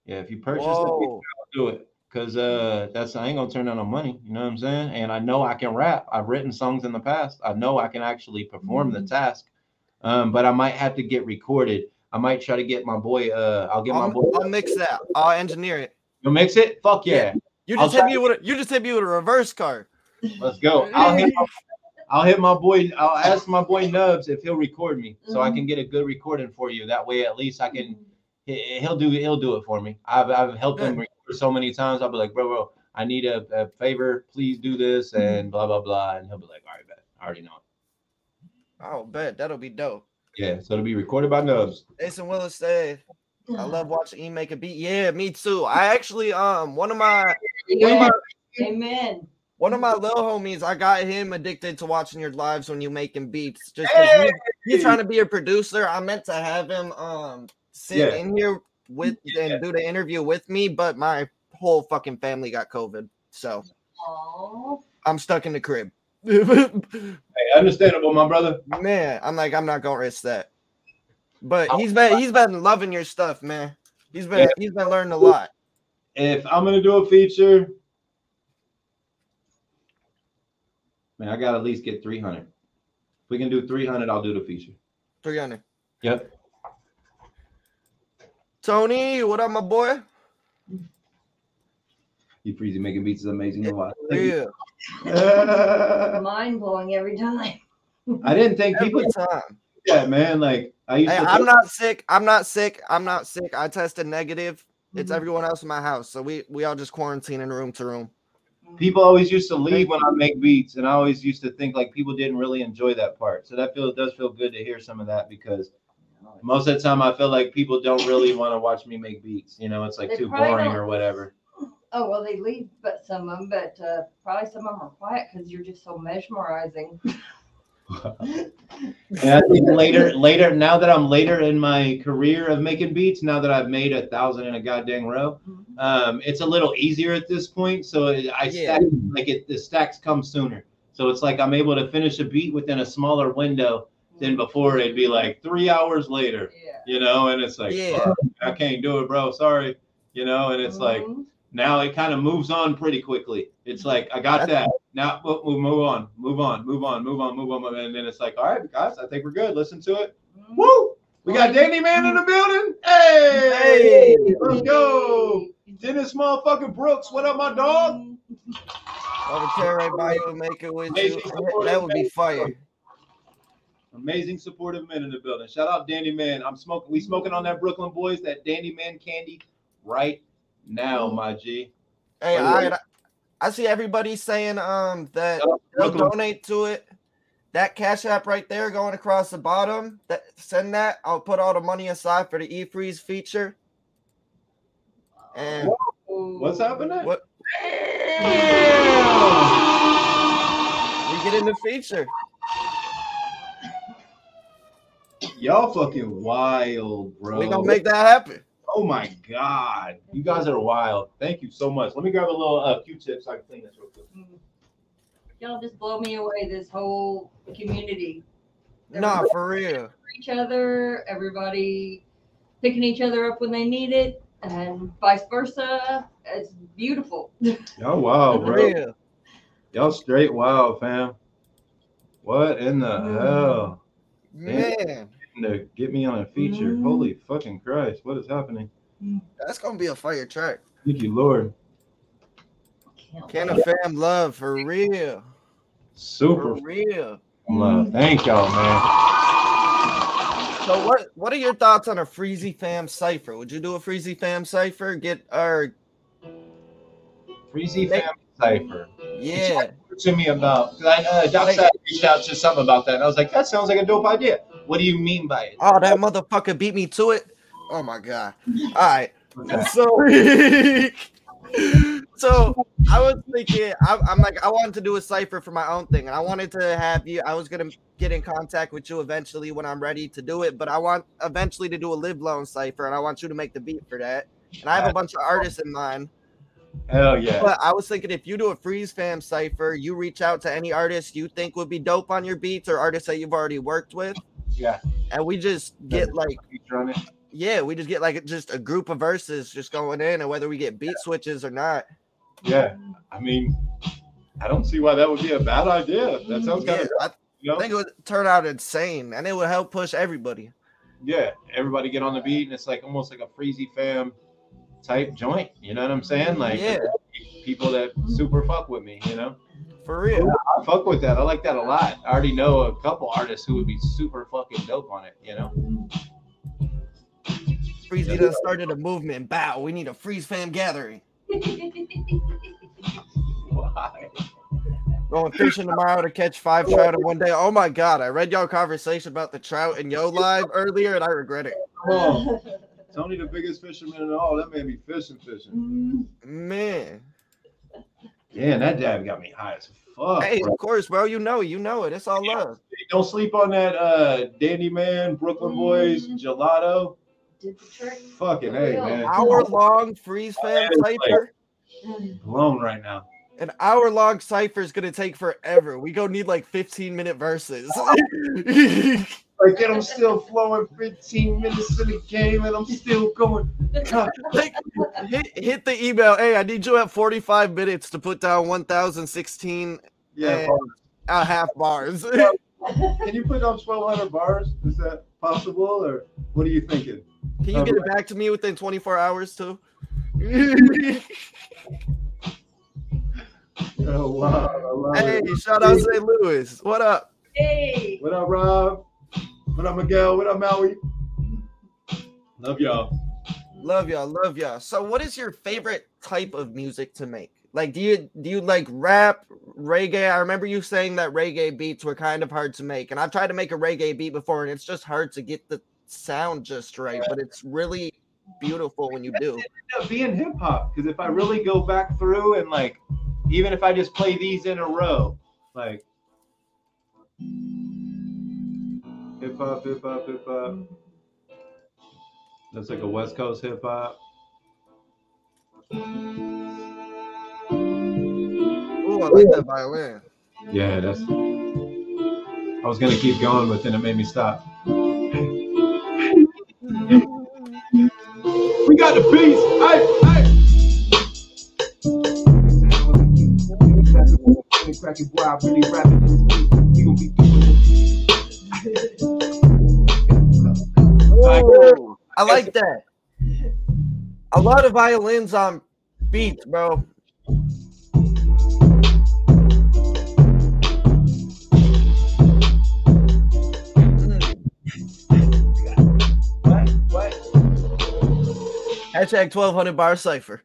Yeah, if you purchase the feature, I'll do it. Cause uh, that's I ain't gonna turn down no money. You know what I'm saying? And I know I can rap. I've written songs in the past. I know I can actually perform the task. Um, but I might have to get recorded. I might try to get my boy. Uh, I'll get my boy. I'll, I'll mix that. I'll engineer it. You'll mix it. Fuck yeah. You I'll just hit try- me with a, you just hit me with a reverse card. Let's go. I'll hit. My, I'll hit my boy. I'll ask my boy Nubs if he'll record me, so I Mhm. can get a good recording for you. That way, at least I can. he- He'll do. He'll do it for me. I've I've helped him record so many times. I'll be like, bro, bro, I need a, a favor. Please do this and blah blah blah. And he'll be like, all right, bet. I already know. it." Oh, bet that'll be dope. Yeah. So it'll be recorded by Nubs. Jason Willis said, "I love watching E make a beat." Yeah, me too. I actually um one of my one of my Amen. One of my little homies, I got him addicted to watching your lives when you making beats. Just because he's trying to be a producer. I meant to have him um sit Yeah. in here with and do the interview with me, but my whole fucking family got COVID, so Aw. I'm stuck in the crib. Hey, understandable, my brother. man, I'm like, I'm not gonna risk that. But he's been he's been loving your stuff, man. He's been Yeah. he's been learning a lot. If I'm gonna do a feature, man, I gotta at least get 300. If we can do 300, I'll do the feature. 300. Yep. Tony, what up, my boy? You freezing making beats is amazing. No lie. Yeah, Mind blowing every time. I didn't think people every time. yeah, man. Like I used Hey, to I'm not sick. I'm not sick. I'm not sick. I tested negative. It's Mhm. everyone else in my house, so we we all just quarantine in room to room. People always used to leave when I make beats, and I always used to think like people didn't really enjoy that part. So that feel does feel good to hear some of that because most of the time I feel like people don't really want to watch me make beats. You know, it's like They too boring or whatever. Oh well, they leave, but some of them, but uh, probably some of them are quiet because you're just so mesmerizing. And I think later, later, now that I'm later in my career of making beats, now that I've made a thousand in a goddamn row, um, it's a little easier at this point. So it, I Yeah. stack like it, the stacks come sooner. So it's like I'm able to finish a beat within a smaller window than before. It'd be like three hours later, Yeah. you know, and it's like, Yeah. "Fuck, I can't do it, bro. Sorry, you know, and it's like Mhm. Now it kind of moves on pretty quickly. It's mm-hmm. like I got that. Now we'll, we'll move on, move on, move on, move on, move on, and then it's like, all right, guys, I think we're good. Listen to it. Mhm. Woo! We got mm-hmm. Danny Man in the mm-hmm. building. Hey, Hey. let's go. Dennis motherfucking Brooks. What up, my dog? I'll be chair right by you make it with you. Amazing That would be fire. Amazing supportive men in the building. Shout out Danny Man. I'm smoking. We smoking on that Brooklyn boys, that Danny Man candy right now, my G. Hey, Oh, I. I see everybody saying um that Shout out they'll Brooklyn. donate to it. That cash app right there going across the bottom. That send that. I'll put all the money aside for the e freeze feature. And What's happening? What? we get in the feature. Y'all fucking wild, bro. We gonna make that happen. Oh my god, you guys are wild. Thank you so much. Let me grab a little uh, Q-tip so I can clean this real quick. Y'all just blow me away. This whole community. Nah, for real. each other, everybody picking each other up when they need it, and vice versa. It's beautiful. Y'all wild, bro. real. Y'all straight wild, fam. What in the Mm. hell? Man, To get me on a feature. Mhm. Holy fucking Christ. What is happening? that's gonna be a fire track. Thank you, Lord. Can't Can wait. of fam love for real. Super For real. love. Thank y'all, man. So what what are your thoughts on a Freezy fam cipher? Would you do a Freezy fam cipher? Get our Freezy Family Cipher. yeah. to me about because I uh, Doc Like- reached out to something about that, and I was like, that sounds like a dope idea. What do you mean by it? Oh, that motherfucker beat me to it. Oh my god. All right. So, so I was thinking, I, I'm like, I wanted to do a cipher for my own thing, and I wanted to have you. I was gonna get in contact with you eventually when I'm ready to do it, but I want eventually to do a live loan cipher, and I want you to make the beat for that. And I have a bunch of artists in mind. Hell yeah. But I was thinking if you do a freeze fam cipher, you reach out to any artist you think would be dope on your beats or artists that you've already worked with, Yeah. and we just get like Feature on it. yeah, we just get like just a group of verses just going in, and whether we get beat switches or not. Yeah. I mean, I don't see why that would be a bad idea. That sounds kind Yeah, of, I you know? I think it would turn out insane, and it would help push everybody. yeah. Everybody get on the beat, and it's like almost like a Freezy fam type joint. You know what I'm saying? Like, Yeah. people that super fuck with me, you know? For real. I fuck with that. I like that a lot. I already know a couple artists who would be super fucking dope on it, you know? Freezy done started a movement. Bow. We need a freeze fam gathering. Why? Going fishing tomorrow to catch five trout in one day. Oh my god! I read y'all conversation about the trout in Yo Live earlier, and I regret it. Come on. Tony, the biggest fisherman in all. That man be fishing, fishing. Man, Yeah, that dab got me high as fuck. hey, bro. of course, bro. You know, you know it. It's all love. Don't sleep on that uh Dandy Man, Brooklyn Boys, Mhm. gelato. Did the trick. Fucking hey, man. Hour long freeze fan That is like- cipher. Blown right now. An hour long cipher is gonna take forever. We gonna need like 15 minute verses. Like, and I'm still flowing 15 minutes in the game, and I'm still going. Like, hit, hit the email. Hey, I need you at 45 minutes to put down 1016 Yeah. and uh, half bars. Can you put on 1,200 bars? Is that possible, or what are you thinking? Can you get it back to me within 24 hours too? Oh wow! I love hey, it. shout out St. Louis. What up? Hey. What up, Rob? What up, Miguel? What up, Maui? Love y'all. Love y'all, love y'all. So, what is your favorite type of music to make? Like, do you do you like rap, reggae? I remember you saying that reggae beats were kind of hard to make, and I've tried to make a reggae beat before, and it's just hard to get the sound just right. But it's really beautiful when you do. being hip hop because if I really go back through and like, even if I just play these in a row, like hip hop, hip hop, hip hop. That's like a West Coast hip hop. Ooh, I like that violin. Yeah, that's. I was gonna keep going, but then it made me stop. We got the beats. Hey, hey. Cracking boy, I really rapping I like that. A lot of violins on beats, bro. What? What? Hashtag 1200 bar cipher.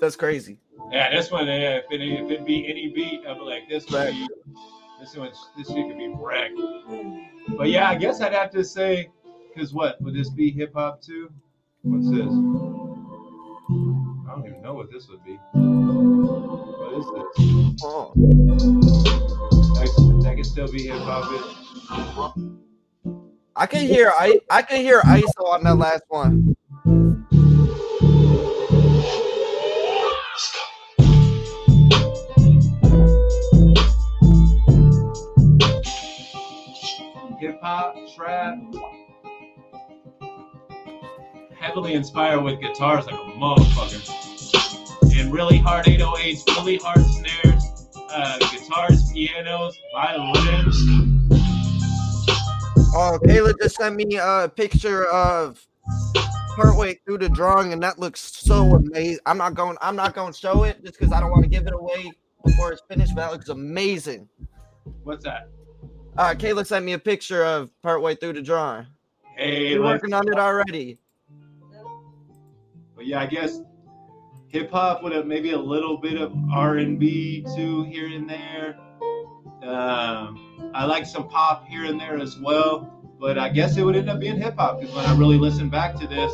That's crazy. Yeah, this one. Yeah, if it if it be any beat, I'd be like this. Would Right. this one. This shit could be wrecked. But yeah, I guess I'd have to say, cause what would this be hip hop too? What's this? I don't even know what this would be. What is this? Oh. That, that can still be hip hop. I can hear I I can hear ISO on that last one. Hip hop, trap. Heavily inspired with guitars like a motherfucker. And really hard 808s, really hard snares, uh, guitars, pianos, violins. Oh, Kayla just sent me a picture of partway through the drawing, and that looks so amazing. I'm not going. I'm not going to show it just because I don't want to give it away before it's finished. But that looks amazing. What's that? Uh, Kayla sent me a picture of partway through the drawing. Hey, You're working on it already. But yeah, I guess hip hop with a, maybe a little bit of R and B too here and there. Um, I like some pop here and there as well, but I guess it would end up being hip hop because when I really listen back to this,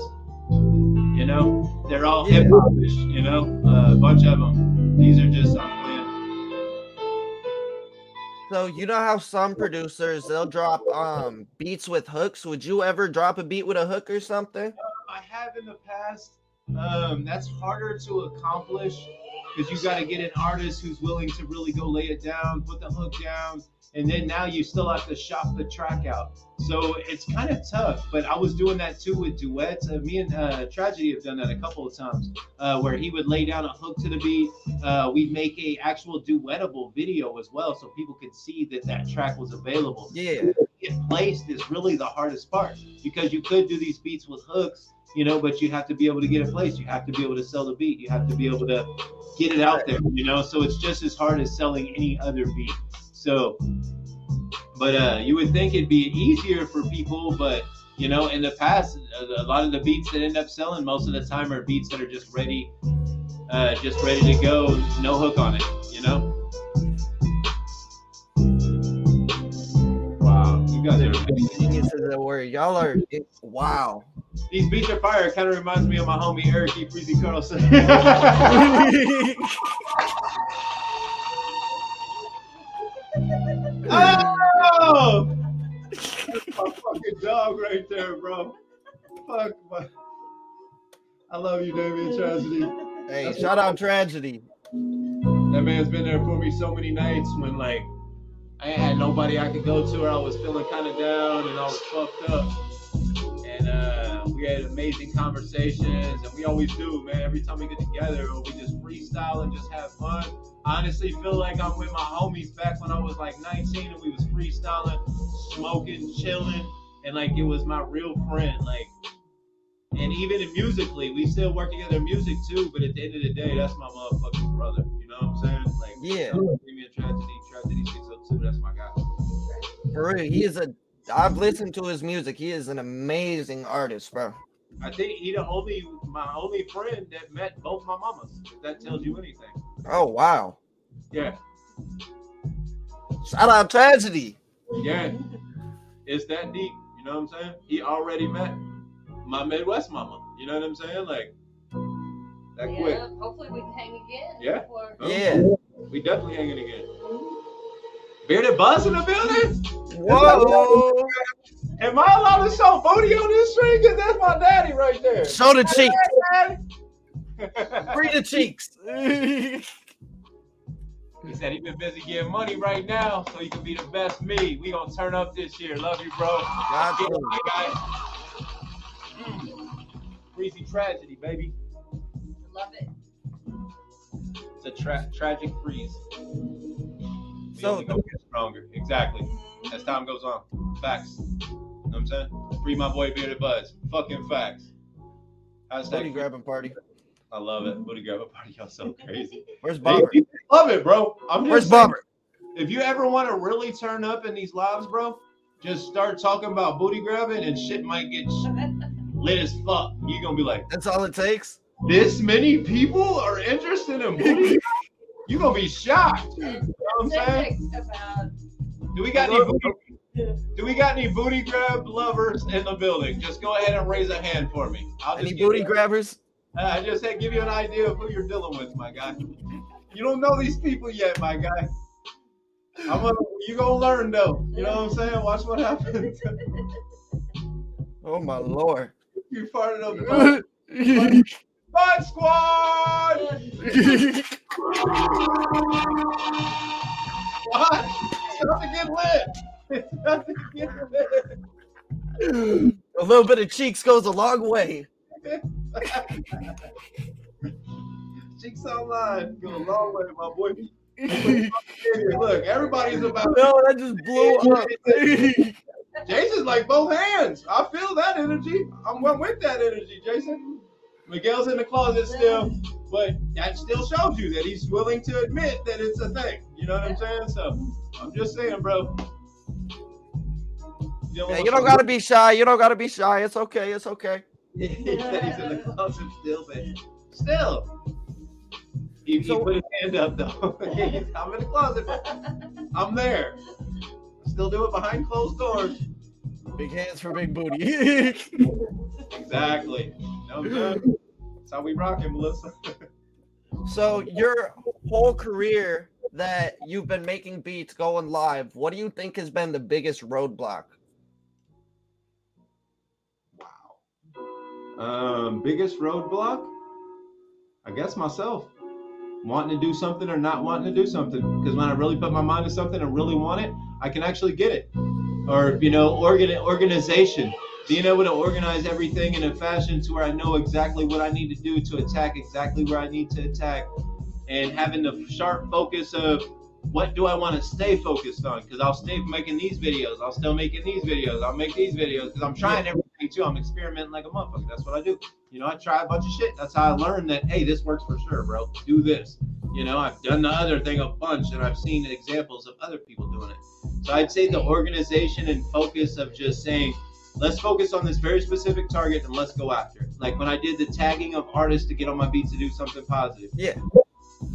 you know, they're all hip hopish. You know, uh, a bunch of them. These are just I'm. So you know how some producers they'll drop um beats with hooks. Would you ever drop a beat with a hook or something? I have in the past. Um, that's harder to accomplish because you got to get an artist who's willing to really go lay it down, put the hook down, and then now you still have to shop the track out. So it's kind of tough. But I was doing that too with duets. Uh, me and uh, Tragedy have done that a couple of times, uh, where he would lay down a hook to the beat. Uh, we'd make a actual duettable video as well, so people could see that that track was available Yeah. Get placed is really the hardest part because you could do these beats with hooks, you know, but you have to be able to get it placed. You have to be able to sell the beat. You have to be able to get it out there, you know. So it's just as hard as selling any other beat. So, but uh, you would think it'd be easier for people, but you know, in the past, a a lot of the beats that end up selling most of the time are beats that are just ready, uh, just ready to go, no hook on it, you know. Guys are amazing. Geniuses at work. Y'all are wow. These beats of fire. Kind of reminds me of my homie Eric E. Freezy Carlson. oh! That's my fucking dog right there, bro. Fuck. My... I love you, Damien Tragedy. Hey, shout out tragedy. That man's been there for me so many nights when, like, I ain't had nobody I could go to or I was feeling kind of down and I was fucked up. And uh, we had amazing conversations, and we always do, man. Every time we get together, we just freestyle and just have fun. I honestly feel like I'm with my homies back when I was like 19 and we was freestyling, smoking, chilling, and like it was my real friend. Like, and even musically, we still work together in music too. But at the end of the day, that's my motherfucking brother. Know what I'm saying? Like, Yeah. Damien Tragedy, Tragedy 602. That's my guy. For real, he is a. I've listened to his music. He is an amazing artist, bro. I think he the only my only friend that met both my mamas. If that tells you anything. Oh wow. Yeah, Shout out tragedy. yeah. It's that deep. You know what I'm saying? He already met my Midwest mama. You know what I'm saying? Like that quick. Yeah, hopefully we can hang again. Yeah. before- Oh, Yeah. We definitely hanging again. Bearded Buzz in the building? Whoa. Am I allowed to show booty on this string? Cause that's my daddy right there. Show the cheeks. Free the cheeks. He said he been busy getting money right now, so he can be the best me. We gonna turn up this year. Love you, bro. Got Get guys. Mm. Breezy tragedy, baby. Love it. It's a tra- tragic freeze. We So- only gonna get stronger. Exactly. As time goes on. Facts. You know what I'm saying? Free my boy Bearded Buzz. Fucking facts. Hashtag Booty grabbing party. I love it. Booty grabber party. Y'all so crazy. Where's Hey, Bobber? people love it, bro. I'm just Where's saying, Bobber? if you ever want to really turn up in these lives, bro, just start talking about booty grabbing and shit might get lit as fuck. You're gonna be like, That's all it takes. This many people are interested in booty. You're gonna be shocked. You know what I'm saying? Do we got any booty? Do we got any booty grab lovers in the building? Just go ahead and raise a hand for me. I'll just Any get- booty grabbers? Uh, I just said give you an idea of who you're dealing with, my guy. You don't know these people yet, my guy. I'm gonna, you gonna learn though. You know what I'm saying? Watch what happens. Oh my lord. you farted up Fun Squad! What? It's about to get lit. It's about to get lit. A little bit of cheeks goes a long way. Cheeks online go a long way, my boy. Look, everybody's about. No, that just blew up. Jason's like both hands. I feel that energy. I'm with that energy, Jason. Miguel's in the closet still, but that still shows you that he's willing to admit that it's a thing. You know what I'm saying? So I'm just saying, bro. Yeah, you don't gotta be shy. You don't gotta be shy. It's okay. It's okay. he's in the closet still, but still. He, he put his hand up though. I'm in the closet, but I'm there. Still do it behind closed doors. Big hands for big booty. Exactly. That's how we rock it, Melissa. so your whole career that you've been making beats going live, what do you think has been the biggest roadblock? Um, biggest roadblock? I guess myself. Wanting to do something or not wanting to do something. Because when I really put my mind to something and really want it, I can actually get it. Or, you know, organ organization. Being able to organize everything in a fashion to where I know exactly what I need to do to attack exactly where I need to attack. And having the sharp focus of what do I want to stay focused on? Because I'll stay making these videos. I'll still making these videos. I'll make these videos because I'm trying everything too. I'm experimenting like a motherfucker. That's what I do. You know, I try a bunch of shit. That's how I learned that, hey, this works for sure, bro. Do this. You know, I've done the other thing a bunch and I've seen examples of other people doing it. So I'd say the organization and focus of just saying, let's focus on this very specific target and let's go after it. Like when I did the tagging of artists to get on my beat to do something positive. Yeah.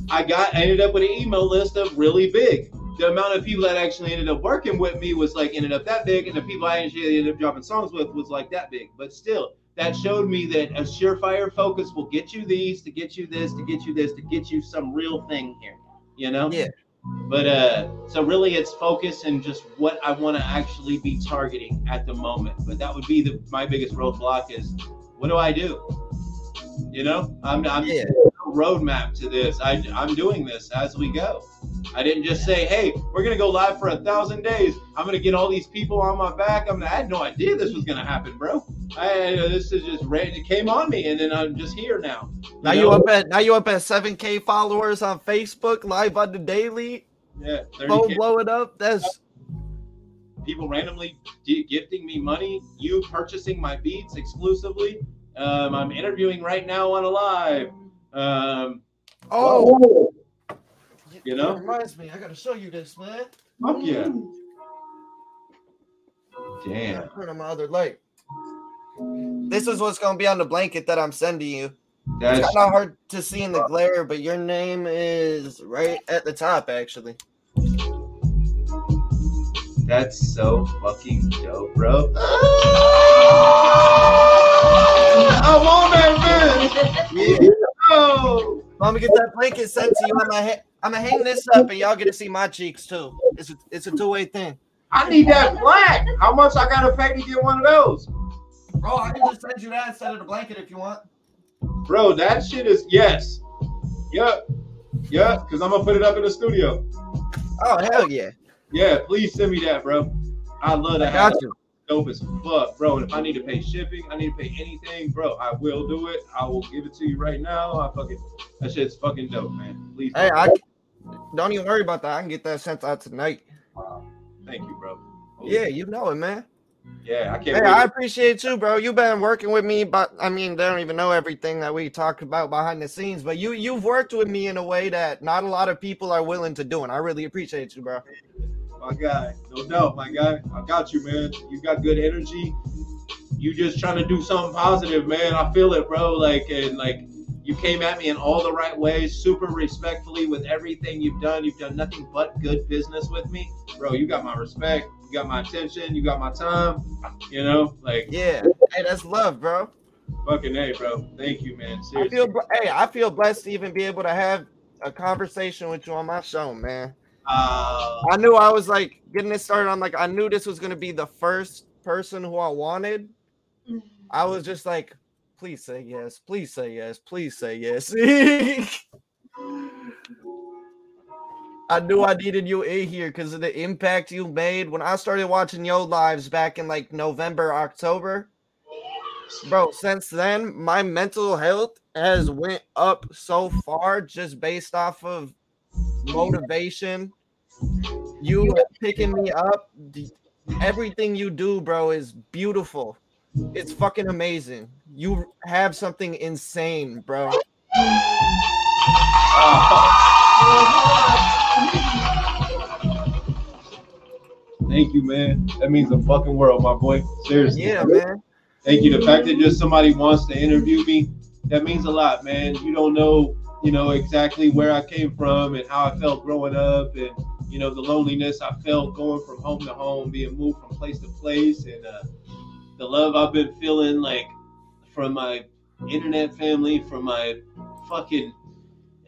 I got I ended up with an email list of really big. The amount of people that actually ended up working with me was like ended up that big, and the people I actually ended up dropping songs with was like that big. But still, that showed me that a surefire focus will get you these, to get you this, to get you this, to get you some real thing here. You know? Yeah. But uh, so really, it's focus and just what I want to actually be targeting at the moment. But that would be the my biggest roadblock is what do I do? You know, I'm I'm Yeah. Roadmap to this. I I'm doing this as we go. I didn't just say, hey, we're gonna go live for a thousand days. I'm gonna get all these people on my back. I'm I had no idea this was gonna happen, bro. I this is just. It came on me, and then I'm just here now. Now you up at now you up at seven K followers on Facebook, live on the daily, Yeah, 30K. phone blowing up. That's people randomly gifting me money, you purchasing my beats exclusively. Um, I'm interviewing right now on a live. Um, oh, you know, reminds me. I gotta show you this, man. fuck yeah. Damn. Turn on my other light. This is what's gonna be on the blanket that I'm sending you. It's That's kind of hard to see in the glare, but your name is right at the top, actually. that's so fucking dope, bro. I want that bitch. Yeah. Oh. I'm gonna get that blanket sent to you. I'm gonna, ha- I'm gonna hang this up, and y'all get to see my cheeks too. It's a, it's a two way thing. I need that black. How much I gotta pay to get one of those? Bro, I can just send you that instead of the blanket if you want. Bro, that shit is yes. Yep. Yep. Because I'm gonna put it up in the studio. Oh hell yeah! Yeah, please send me that, bro. I love I that. got you. Dope as fuck, bro. And if I need to pay shipping, I need to pay anything, bro. I will do it. I will give it to you right now. I fucking that shit's fucking dope, man. Please. Hey, I don't even worry about that. I can get that sent out tonight. thank you, bro. Yeah, you know it, man. Yeah, I can't Hey. I appreciate you, bro. You've been working with me, but I mean, they don't even know everything that we talked about behind the scenes. But you, you've worked with me in a way that not a lot of people are willing to do, and I really appreciate you, bro. My guy. No doubt, my guy. I got you, man. You got good energy. You just trying to do something positive, man. I feel it, bro. Like and like you came at me in all the right ways, super respectfully with everything you've done. You've done nothing but good business with me, bro. You got my respect. You got my attention. You got my time. You know, like Yeah. Hey, that's love, bro. Fucking A, bro. Thank you, man. I feel hey, I feel blessed to even be able to have a conversation with you on my show, man. Uh, I knew I was like getting this started. I'm like, I knew this was gonna be the first person who I wanted. I was just like, please say yes, please say yes, please say yes. I knew I needed you in here because of the impact you made when I started watching your lives back in like November, October. Bro, since then my mental health has went up so far just based off of motivation. You picking me up, everything you do, bro, is beautiful. It's fucking amazing. You have something insane, bro. Thank you, man. That means the fucking world, my boy. Seriously. Yeah, man. Thank you. The fact that just somebody wants to interview me, that means a lot, man. You don't know, you know, exactly where I came from and how I felt growing up and, you know, the loneliness I felt going from home to home, being moved from place to place and uh, the love I've been feeling like from my internet family, from my fucking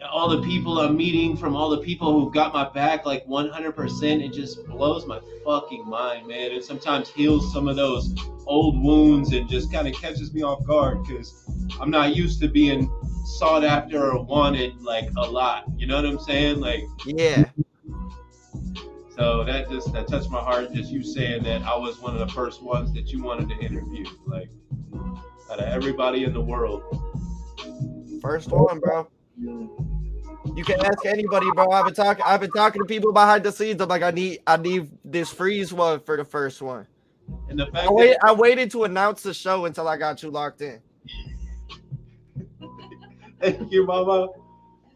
all the people I'm meeting, from all the people who've got my back like 100%, it just blows my fucking mind, man. And sometimes heals some of those old wounds and just kind of catches me off guard because I'm not used to being sought after or wanted like a lot. You know what I'm saying? Like, Yeah. So that just that touched my heart. Just you saying that I was one of the first ones that you wanted to interview, like out of everybody in the world. First one, bro. You can ask anybody, bro. I've been talking. I've been talking to people behind the scenes. I'm like, I need, I need this freeze one for the first one. And the fact I, wait, that I waited to announce the show until I got you locked in. thank you, mama.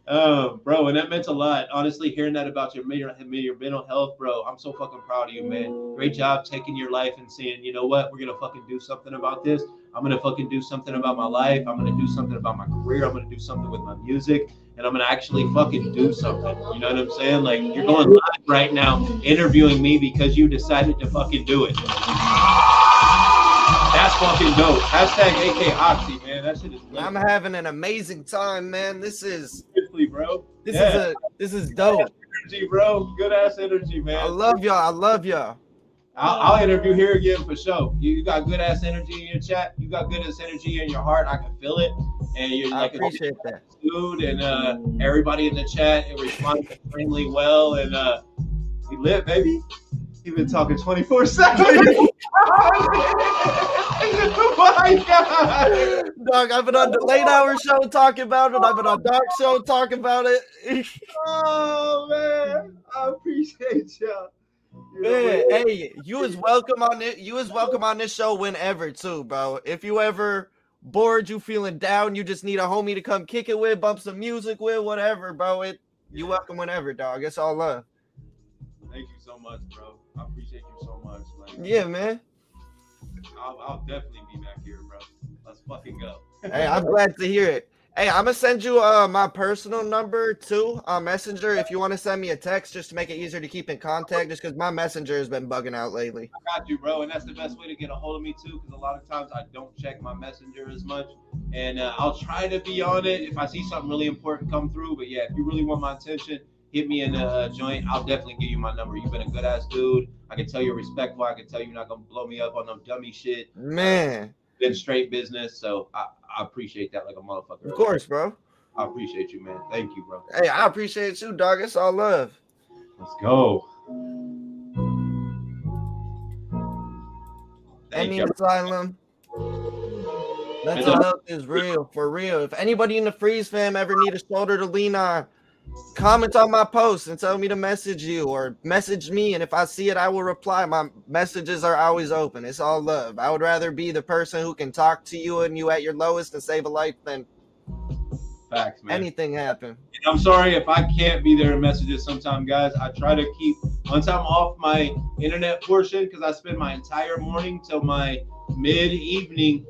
Um, bro, and that meant a lot. Honestly, hearing that about your your your mental health, bro, I'm so fucking proud of you, man. Great job taking your life and saying, you know what, we're gonna fucking do something about this. I'm gonna fucking do something about my life. I'm gonna do something about my career. I'm gonna do something with my music, and I'm gonna actually fucking do something. You know what I'm saying? Like you're going live right now, interviewing me because you decided to fucking do it. That's fucking dope. Hashtag AK Oxy, man. That shit is lit. I'm having an amazing time, man. This is, Seriously, bro. this Yeah. is a, this is dope. energy, bro. Good ass energy, man. I love y'all. I love y'all. I'll, I'll interview here again for sure. You, you got good ass energy in your chat. You got good ass energy in your heart. I can feel it. And you're I like a appreciate that. dude. And uh, everybody in the chat it responds extremely well. And uh, we lit, baby. You've been talking 24 7. God. Dog, I've been on the late hour show talking about it. I've been on dark show talking about it. Oh, man. I appreciate y'all. Man, hey, you is welcome on it. You is welcome on this show whenever too, bro. If you ever bored, you feeling down, you just need a homie to come kick it with, bump some music with, whatever, bro. It you welcome whenever, dog. It's all love. Thank you so much, bro. I appreciate you so much. Like, Yeah, man. I'll, I'll definitely be back here, bro. Let's fucking go. Hey, I'm glad to hear it. Hey, I'm gonna send you uh my personal number too on Messenger if you want to send me a text just to make it easier to keep in contact. Just because my Messenger has been bugging out lately. I got you, bro. And that's the best way to get a hold of me too, because a lot of times I don't check my messenger as much, and uh, I'll try to be on it if I see something really important come through. But yeah, if you really want my attention, hit me in a uh, joint. I'll definitely give you my number. You've been a good ass dude. I can tell you're respectful. I can tell you're not gonna blow me up on no dummy shit. Man, Been straight business, so I, I appreciate that like a motherfucker. of course, bro. I appreciate you, man. Thank you, bro. Hey, I appreciate you, dog. It's all love. Let's go. Thank Any you. asylum. Mental health is real, for real. If anybody in the freeze fam ever need a shoulder to lean on, comment on my post and tell me to message you or message me. And if I see it, I will reply. My messages are always open. It's all love. I would rather be the person who can talk to you and you at your lowest and save a life than Facts, man. anything happen. I'm sorry if I can't be there in messages sometime, guys. I try to keep once I'm off my internet portion because I spend my entire morning till my mid evening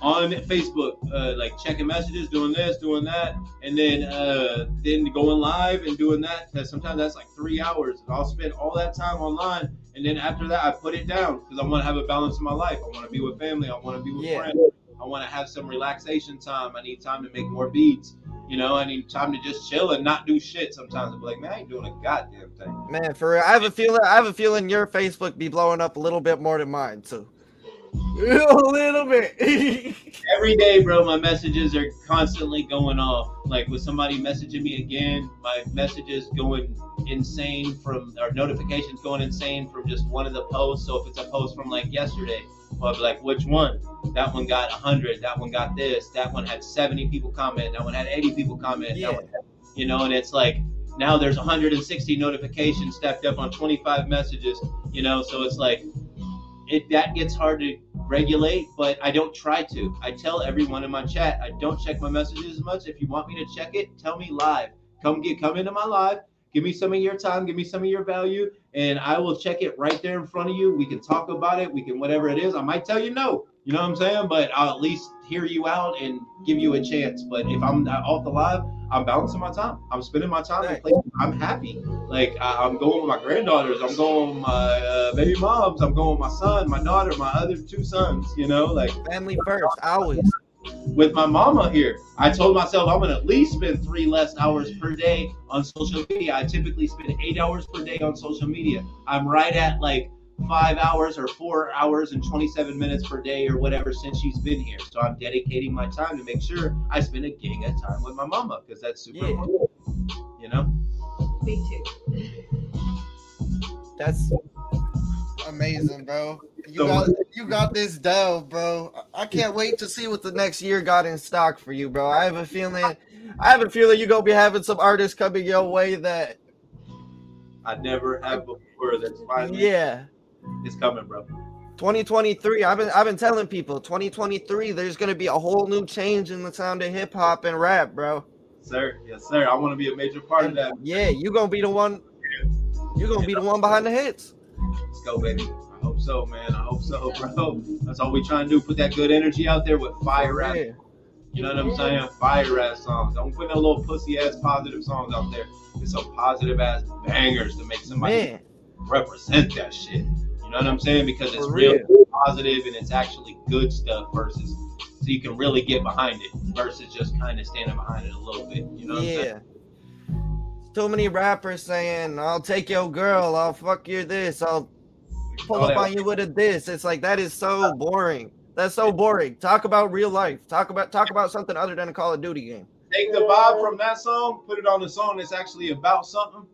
on Facebook, uh, like checking messages, doing this, doing that, and then uh, then going live and doing that. sometimes that's like three hours. And I'll spend all that time online, and then after that, I put it down because I want to have a balance in my life. I want to be with family. I want to be with Yeah. friends. I want to have some relaxation time. I need time to make more beats. You know, I need time to just chill and not do shit. Sometimes I'm like, man, I ain't doing a goddamn thing. Man, for real, I have a feeling. I have a feeling your Facebook be blowing up a little bit more than mine too. a little bit. Every day, bro, my messages are constantly going off. Like with somebody messaging me again, my messages going insane from or notifications going insane from just one of the posts. So if it's a post from like yesterday, I'll be like, which one? That one got 100. That one got this. That one had 70 people comment. That one had 80 people comment. Yeah. That one had- you know, and it's like now there's 160 notifications stacked up on 25 messages. You know, so it's like it that gets hard to regulate, but I don't try to. I tell everyone in my chat, I don't check my messages as much. If you want me to check it, tell me live. Come get come into my live. Give me some of your time, give me some of your value, and I will check it right there in front of you. We can talk about it. We can whatever it is. I might tell you no. You know what I'm saying? But I'll at least hear you out and give you a chance. But if I'm off the live, I'm balancing my time. I'm spending my time Right. I'm happy. Like I, I'm going with my granddaughters. I'm going with my uh, baby moms. I'm going with my son, my daughter, my other two sons. You know, like Family first, always. with my mama here. I told myself I'm gonna at least spend three less hours per day on social media. I typically spend eight hours per day on social media. I'm right at like five hours or four hours and 27 minutes per day or whatever since she's been here. So I'm dedicating my time to make sure I spend a gig of time with my mama because that's super Yeah. important. You know? Me too. That's amazing, bro. You So- got you got this dub, bro. I I can't wait to see what the next year got in stock for you, bro. I have a feeling I have a feeling you're gonna be having some artists coming your way that I never have before. That's finally yeah. It's coming, bro. 2023. I've been I've been telling people 2023 there's gonna be a whole new change in the sound of hip hop and rap, bro. Sir, yes, sir. I want to be a major part of that. yeah, you gonna be the one you're gonna be the one behind the hits. Let's go, baby. I hope so, man. I hope so, bro. That's all we trying to do. Put that good energy out there with fire rap. Yeah. You know what I'm saying? Fire ass songs. Don't put no little pussy ass positive songs out there. It's some positive ass bangers to make somebody Man, represent that shit. Know what I'm saying? Because it's real real. positive and it's actually good stuff versus so you can really get behind it versus just kind of standing behind it a little bit. You know what I'm saying? yeah. Too many rappers saying, I'll take your girl, I'll fuck you this, I'll pull All up on you with a this. It's like that is so boring. That's so boring. Talk about real life. Talk about talk about something other than a Call of Duty game. Take the vibe from that song, put it on the song that's actually about something.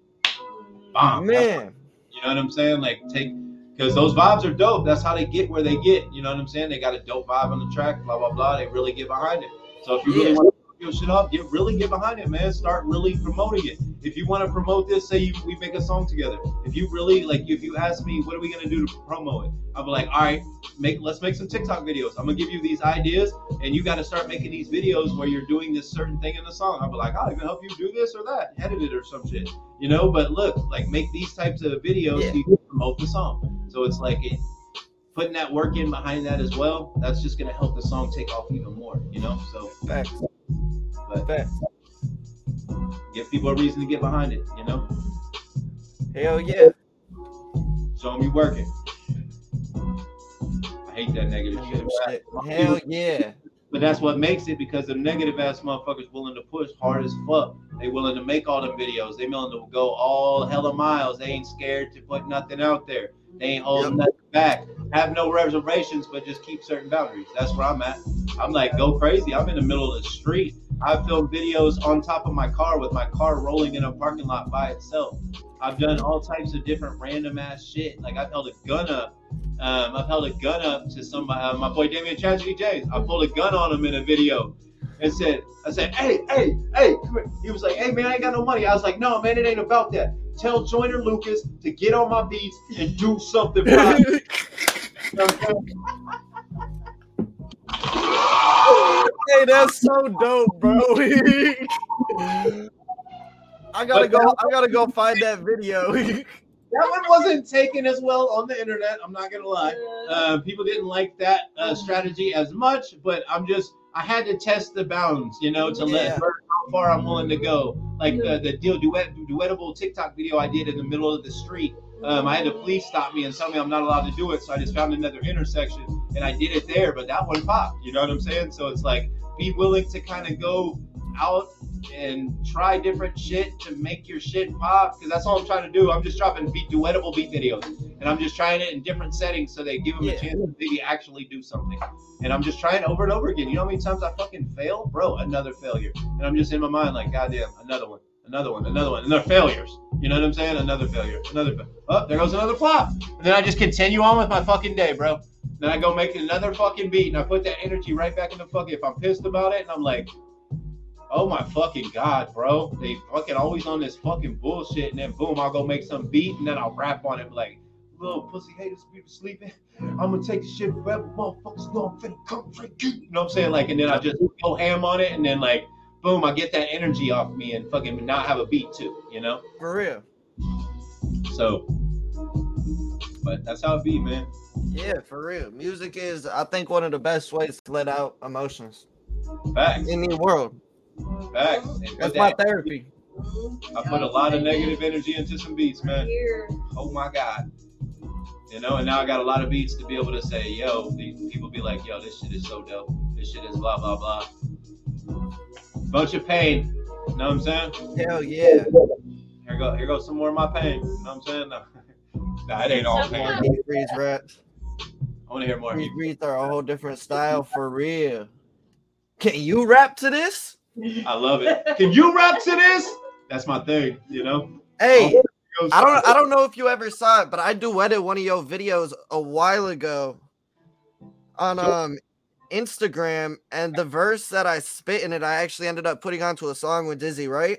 Bomb. Man, You know what I'm saying? Like take because those vibes are dope. That's how they get where they get. You know what I'm saying? They got a dope vibe on the track, blah blah blah. They really get behind it. So if you really Yeah. want to your shit up, get really get behind it, man. Start really promoting it. If you want to promote this, say you, we make a song together. If you really like, if you ask me, what are we gonna do to promote it? I'll be like, all right, make let's make some TikTok videos. I'm gonna give you these ideas, and you got to start making these videos where you're doing this certain thing in the song. I'll be like, I'll even help you do this or that, edit it or some shit, you know. But look, like make these types of videos Yeah. can promote the song. So it's like it, putting that work in behind that as well. That's just gonna help the song take off even more, you know. So, facts, but facts. give people a reason to get behind it, you know. Hell yeah. Show them you working. I hate that negative shit. Shit. Hell yeah. But that's what makes it because the negative ass motherfuckers willing to push hard as fuck. They willing to make all the videos. They willing to go all hella miles. They ain't scared to put nothing out there. They ain't holding nothing back. Have no reservations, but just keep certain boundaries. That's where I'm at. I'm like, go crazy. I'm in the middle of the street. I film videos on top of my car with my car rolling in a parking lot by itself. I've done all types of different random ass shit. Like I've held a gun up. Um, I've held a gun up to somebody, uh, my boy Damian Tragedy James. I pulled a gun on him in a video and said, I said, hey, hey, hey, come here. He was like, hey, man, I ain't got no money. I was like, no, man, it ain't about that. Tell Joyner Lucas to get on my beats and do something. right." You know what I'm saying? hey, that's so dope, bro. I gotta But go. I gotta go find that video. That one wasn't taken as well on the internet. I'm not gonna lie. Uh, people didn't like that uh, strategy as much, but I'm just I had to test the bounds, you know, to Yeah. let learn how far I'm willing to go. Like the the deal duet duetable TikTok video I did in the middle of the street. Um, I had the police stop me and tell me I'm not allowed to do it, so I just found another intersection and I did it there, but that one popped. You know what I'm saying? So it's like be willing to kind of go out and try different shit to make your shit pop because that's all I'm trying to do. I'm just dropping beat duettable beat videos and I'm just trying it in different settings so they give them Yeah. a chance to maybe actually do something. And I'm just trying over and over again. You know how many times I fucking fail, bro? Another failure, and I'm just in my mind like, goddamn, another one, another one, another one, and they're failures. You know what I'm saying? Another failure, another. Fa- oh, there goes another flop, and then I just continue on with my fucking day, bro. Then I go make another fucking beat, and I put that energy right back in the fucking. If I'm pissed about it, and I'm like, oh my fucking god, bro, they fucking always on this fucking bullshit, and then boom, I'll go make some beat, and then I'll rap on it like, little pussy haters, people sleeping. I'm gonna take the shit forever, motherfuckers know I'm finna come break you. You know what I'm saying? Like, and then I just go ham on it, and then like, boom, I get that energy off me, and fucking not have a beat too, you know? For real. So, but that's how it be, man. Yeah, for real. Music is, I think, one of the best ways to let out emotions Facts, in the world. Facts. And with That's my that, therapy. I put a lot of negative energy into some beats, man. Oh my god you know and now i got a lot of beats to be able to say yo these people be like yo this shit is so dope this shit is blah blah blah bunch of pain you know what i'm saying Hell yeah. here go here goes some more of my pain you know what i'm saying no, nah, it ain't all pain Deep freeze raps. i want to hear more Deep freeze are a whole different style for real. Can you rap to this? I love it. Can you rap to this? That's my thing you know? Hey, I don't I don't know if you ever saw it, but I duetted one of your videos a while ago on um Instagram, and the verse that I spit in it, I actually ended up putting onto a song with Dizzy, right?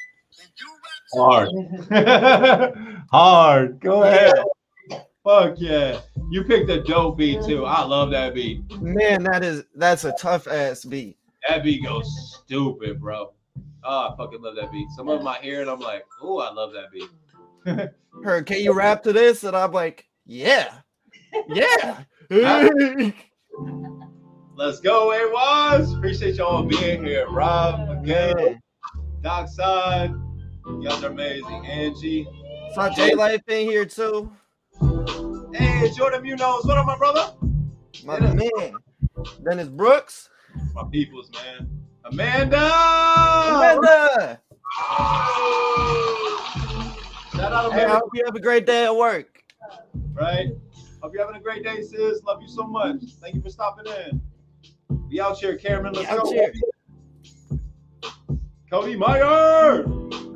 Hard. Hard. Go ahead. Fuck yeah. You picked a dope beat too. I love that beat. Man, that is that's a tough ass beat. That beat goes stupid, bro. Oh, I fucking love that beat. Some of them I hear and I'm like, oh, I love that beat. Her, can you rap to this? And I'm like, yeah, yeah. Let's go, it was. Appreciate y'all being here. Rob, Again. Man. Doc Side. You guys are amazing. Angie. Saw J Life in here too. Hey, Jordan Munoz. What up, my brother? My man. Dennis Brooks. My peoples, man. Amanda! Amanda. Shout out Hey, I hope you have a great day at work. right? Hope you're having a great day, sis. Love you so much. Thank you for stopping in. Be out here, Cameron. Let's go. Cody Meyer.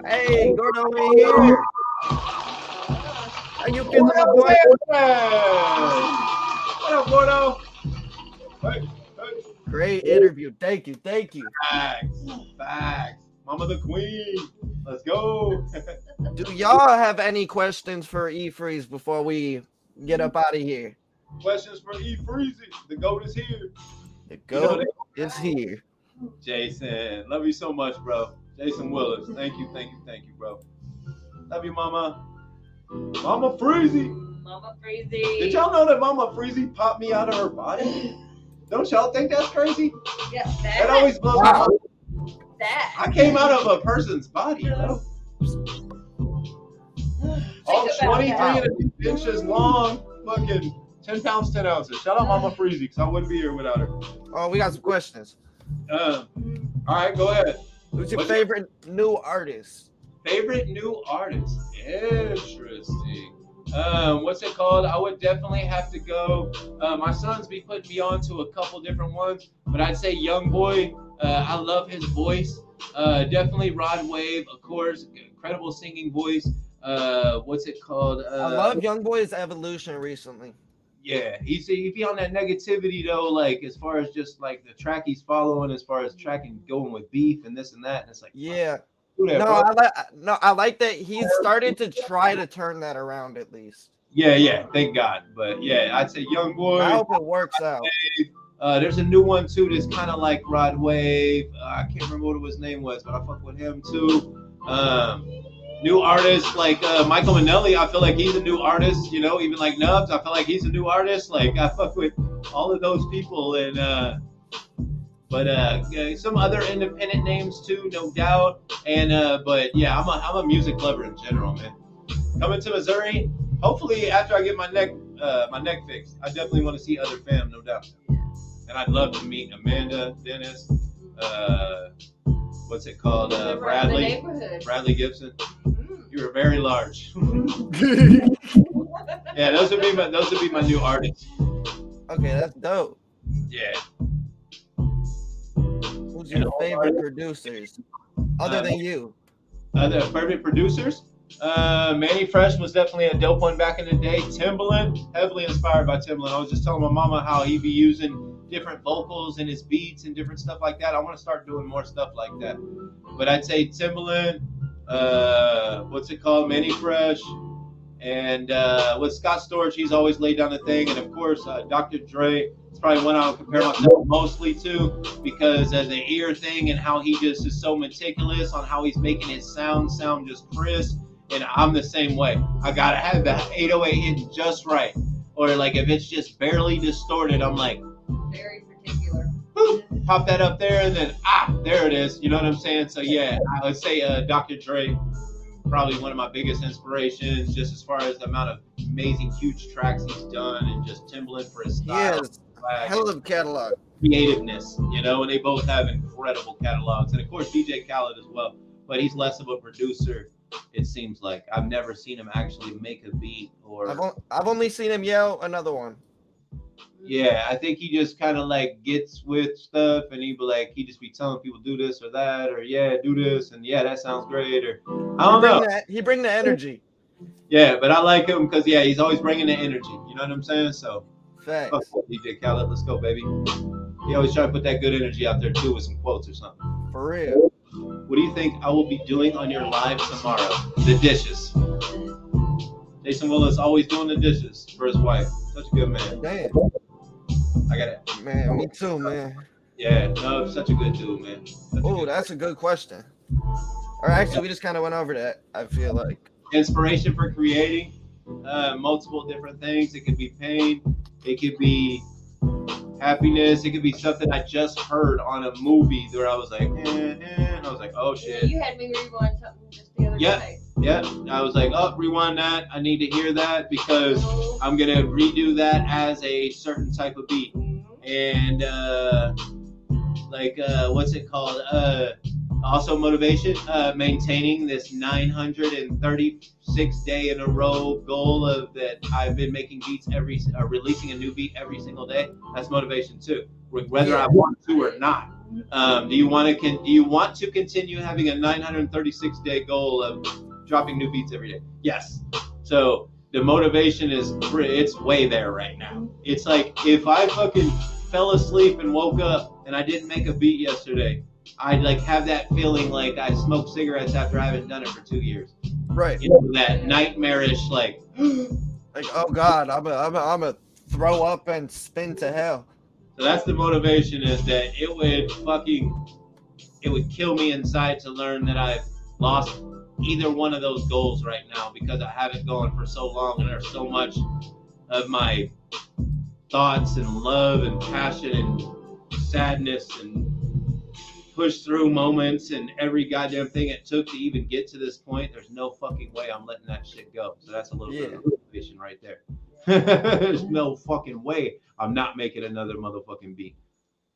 Hey, Gordo in here. How you feeling, my boy? What up, Gordo? Hey, hey. Great interview. Thank you. Thank you. Facts. Facts. Mama the Queen. Let's go. Do y'all have any questions for E Freeze before we get up out of here? Questions for E Freezy. The GOAT is here. The You know goat is here. Jason. Love you so much, bro. Jason Willis. Thank you, thank you, thank you, bro. Love you, Mama. Mama Freezy. Mama Crazy. Did y'all know that Mama Freezy popped me out of her body? Don't y'all think that's crazy? Yeah, That that. always blows my mind. that. I came out of a person's body, you know? All 23 that. and a inches long, fucking 10 pounds, 10 ounces. Shout out Mama Freezy, because I wouldn't be here without her. Oh, we got some questions. Um, all right, go ahead. Who's your What's- favorite new artist? Favorite new artist? Interesting. Um, what's it called? I would definitely have to go. Uh, my sons be putting me on to a couple different ones, but I'd say Young Boy. Uh, I love his voice. Uh, definitely Rod Wave, of course, incredible singing voice. Uh, what's it called? Uh, I love Young Boy's evolution recently. Yeah, he's he be on that negativity though, like as far as just like the track he's following, as far as tracking going with beef and this and that, and it's like Yeah. that, No, bro. I like no, I like that he's started to try to turn that around at least. yeah, yeah, thank God. But yeah, I'd say young boy. I hope it works out. Uh, there's a new one too that's kind of like Rod Wave. Uh, I can't remember what his name was, but I fuck with him too. Um, new artists like uh, Michael Minelli. I feel like he's a new artist. You know, even like Nubs. I feel like he's a new artist. Like I fuck with all of those people and. Uh, but uh, some other independent names too, no doubt. And uh, but yeah, I'm a I'm a music lover in general, man. Coming to Missouri, hopefully after I get my neck uh, my neck fixed, I definitely want to see other fam, no doubt. And I'd love to meet Amanda, Dennis, uh, what's it called, uh, Live around the Bradley. Bradley Gibson. Mm. You were very large. yeah, those would be my those would be my new artists. Okay, that's dope. Yeah. Who's your favorite producers? Other Uh, than you. Other favorite producers? Uh, Mannie Fresh was definitely a dope one back in the day. Timbaland, heavily inspired by Timbaland. I was just telling my mama how he be using different vocals and his beats and different stuff like that. I want to start doing more stuff like that. But I'd say Timbaland, uh, what's it called? Mannie Fresh, and uh, with Scott Storch, he's always laid down the thing. And of course, uh, Dr. Dre. It's probably one I would compare myself mostly to because of the ear thing and how he just is so meticulous on how he's making his sound sound just crisp. And I'm the same way. I gotta have that 808 hitting just right. Or like if it's just barely distorted, I'm like, pop that up there, and then ah, there it is. You know what I'm saying? So yeah, I would say uh, Dr. Dre, probably one of my biggest inspirations, just as far as the amount of amazing, huge tracks he's done, and just Timbaland for his style, swag, hell of a catalog. creativeness. You know, and they both have incredible catalogs, and of course DJ Khaled as well. But he's less of a producer. It seems like I've never seen him actually make a beat or I've, on, I've only seen him yell another one. Yeah, I think he just kind of like gets with stuff and he be like, he just be telling people do this or that, or yeah, do this, and yeah, that sounds great, or I don't he know. That, he bring the energy. Yeah, but I like him because yeah, he's always bringing the energy. You know what I'm saying? So fuck with DJ Khaled, let's go, baby. He always try to put that good energy out there too with some quotes or something. For real. What do you think I will be doing on your live tomorrow? The dishes. Jason Willis always doing the dishes for his wife. Such a good man. Damn. I got it. Man, me too, man. Yeah, no, such a good dude, man. Oh, good that's a good question. Or actually, we just kind of went over that. I feel like. inspiration for creating uh, multiple different things. It could be pain, it could be happiness, it could be something I just heard on a movie where I was like, eh, eh, and I was like, oh shit. you had me rewind something just the other Yeah. day. Yeah, I was like, oh, rewind that. I need to hear that because I'm gonna redo that as a certain type of beat. And uh, like, uh, what's it called? Uh, also motivation, uh, maintaining this 936 day in a row goal of that I've been making beats every, uh, releasing a new beat every single day. That's motivation too, whether I want to or not. Um, do you want to con- do you want to continue having a 936 day goal of dropping new beats every day? Yes. So the motivation is it's way there right now. It's like if I fucking fell asleep and woke up and I didn't make a beat yesterday, I'd like have that feeling like I smoked cigarettes after I haven't done it for two years. Right. You know that nightmarish like Like, oh God, I'm a, I'm a, I'm a throw up and spin to hell. So that's the motivation is that it would fucking it would kill me inside to learn that I've lost either one of those goals right now because I haven't gone for so long and there's so much of my thoughts and love and passion and sadness and push through moments and every goddamn thing it took to even get to this point. There's no fucking way I'm letting that shit go. So that's a little bit of motivation right there. There's no fucking way I'm not making another motherfucking beat.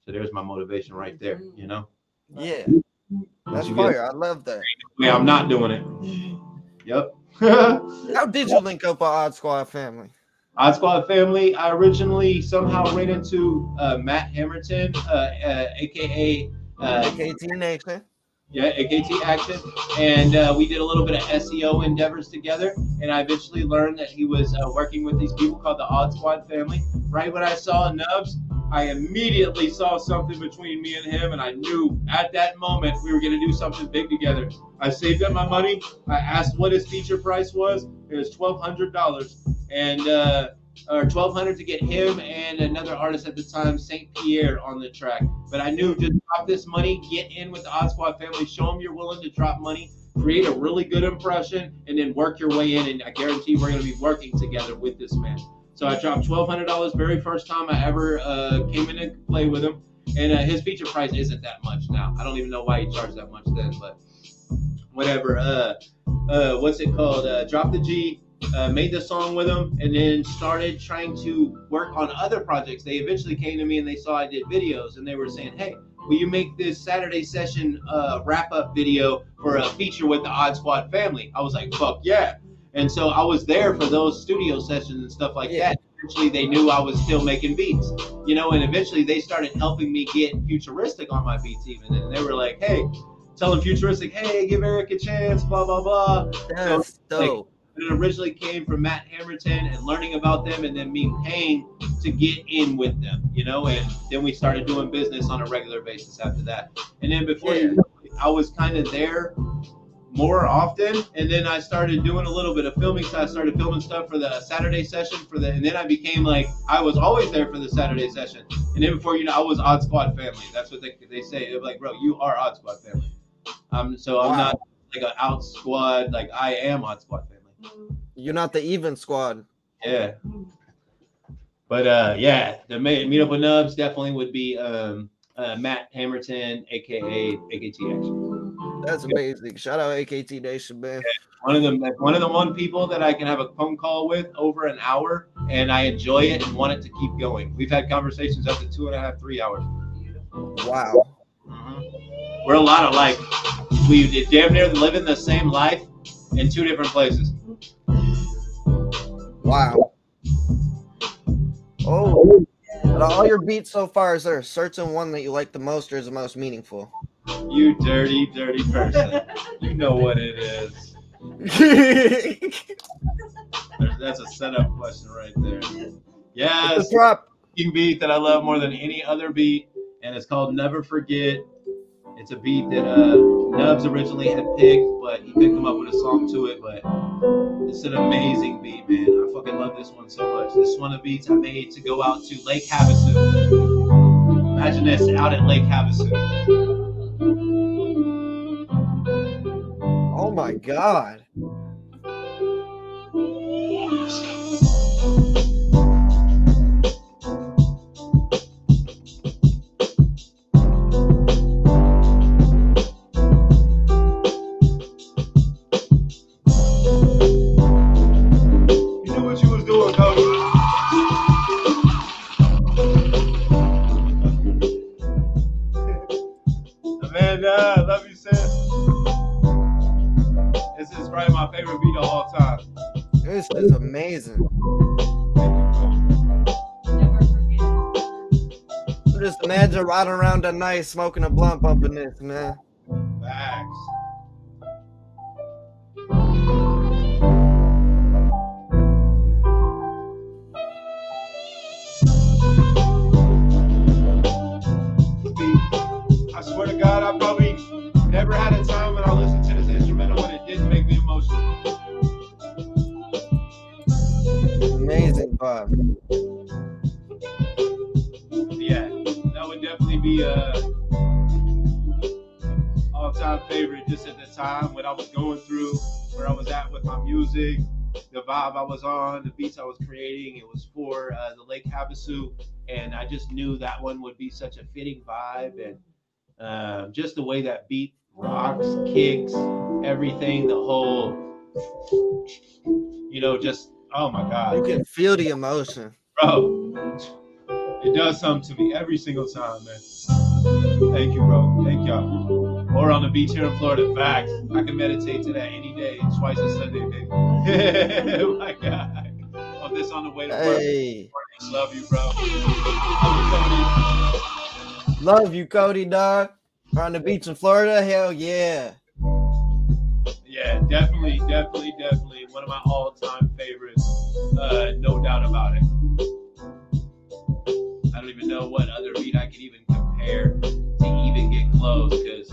So there's my motivation right there, you know? Yeah. Once That's you get- fire. I love that. Yeah, I'm not doing it. Yep. How did you link up with Odd Squad family? Odd Squad family. I originally somehow ran into uh, Matt Hammerton, uh, uh, aka uh, AKT Nation. Yeah, AKT Action, and uh, we did a little bit of SEO endeavors together. And I eventually learned that he was uh, working with these people called the Odd Squad family. Right when I saw Nubs, I immediately saw something between me and him, and I knew at that moment we were going to do something big together. I saved up my money. I asked what his feature price was. It was twelve hundred dollars, and uh, or twelve hundred to get him and another artist at the time, Saint Pierre, on the track. But I knew just drop this money, get in with the Odd Squad family, show them you're willing to drop money, create a really good impression, and then work your way in. And I guarantee we're going to be working together with this man. So I dropped twelve hundred dollars very first time I ever uh, came in to play with him, and uh, his feature price isn't that much now. I don't even know why he charged that much then, but whatever. Uh, uh, what's it called? Uh, Drop the G. Uh, made the song with him, and then started trying to work on other projects. They eventually came to me and they saw I did videos, and they were saying, "Hey, will you make this Saturday session uh, wrap up video for a feature with the Odd Squad family?" I was like, "Fuck yeah!" And so I was there for those studio sessions and stuff like Yeah. that. Eventually, they knew I was still making beats, you know, and eventually they started helping me get futuristic on my beats, even. And they were like, "Hey." Telling futuristic, hey, give Eric a chance, blah blah blah. That's like, dope. It originally came from Matt Hammerton and learning about them, and then me paying to get in with them, you know. And then we started doing business on a regular basis after that. And then before you know I was kind of there more often, and then I started doing a little bit of filming. So I started filming stuff for the Saturday session for the, and then I became like I was always there for the Saturday session. And then before you know, I was Odd Squad family. That's what they they say. They're like, bro, you are Odd Squad family. Um, so I'm Wow. not like an out squad. Like I am Odd Squad family. You're not the even squad. Yeah. But uh, yeah, the meet up with Nubs definitely would be um, uh, Matt Hammerton, aka AKT Action. That's amazing. Shout out AKT Nation, man. One of the one of the one people that I can have a phone call with over an hour, and I enjoy it and want it to keep going. We've had conversations up to two and a half, three hours. Wow. Mm-hmm. We're a lot alike. We damn near live in the same life in two different places. Wow. Oh, out of all your beats so far, is there a certain one that you like the most or is the most meaningful? You dirty, dirty person. you know what it is. That's a setup question right there. Yes, It's a beat that I love more than any other beat, and it's called Never Forget. It's a beat that uh, Nubs originally had picked, but he couldn't come up with a song to it. But it's an amazing beat, man. I fucking love this one so much. This is one of the beats I made to go out to Lake Havasu. Imagine this out at Lake Havasu. Oh my god. Riding around night smoking a blunt bumping this, man. Facts. I swear to God, I probably never had a time when I listened to this instrumental and it didn't make me emotional. Amazing vibe. Be all-time favorite. Just at the time what I was going through, where I was at with my music, the vibe I was on, the beats I was creating. It was for uh, the Lake Havasu, and I just knew that one would be such a fitting vibe, and uh, just the way that beat rocks, kicks, everything, the whole, you know, just oh my god You can feel the emotion. bro. It does something to me every single time, man. Thank you, bro. Thank y'all. Or on the beach here in Florida, facts. I can meditate to that any day, twice a Sunday, baby. My God. On this on the way to work. Hey, love you, bro. Love you, Cody. love you, Cody, dog. On the beach in Florida, hell yeah. Yeah, definitely, definitely, definitely one of my all-time favorites. Uh, no doubt about it. I don't even know what other beat I could even compare to even get close, because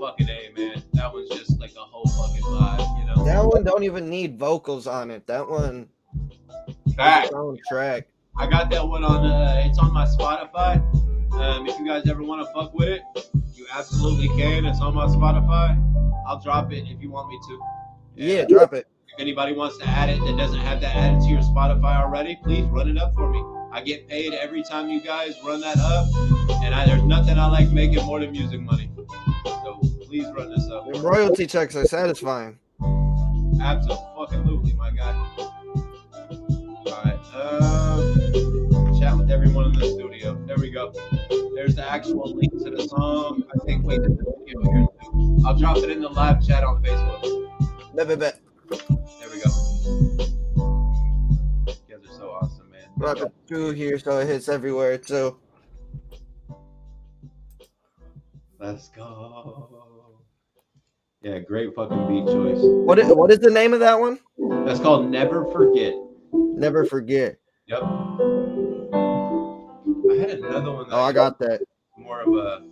fucking a man, that one's just like a whole fucking vibe, you know. That one don't even need vocals on it. That one Fact. own track. I got that one on. Uh, it's on my Spotify. Um, if you guys ever want to fuck with it, you absolutely can. It's on my Spotify. I'll drop it if you want me to. Yeah, drop it. If anybody wants to add it that doesn't have that added to your Spotify already, please run it up for me. I get paid every time you guys run that up, and I, there's nothing I like making more than music money. So please run this up. Them royalty checks are satisfying. Absolutely, my guy. All right. Um, chat with everyone in the studio. There we go. There's the actual link to the song. I think wait, there's the video here too. I'll drop it in the live chat on Facebook. Bet, bet, bet. There we go. Drop it through here so it hits everywhere too. Let's go. Yeah, great fucking beat choice. What is, what is the name of that one? That's called Never Forget. Never forget. Yep. I had another one. That Oh, I got that. more of a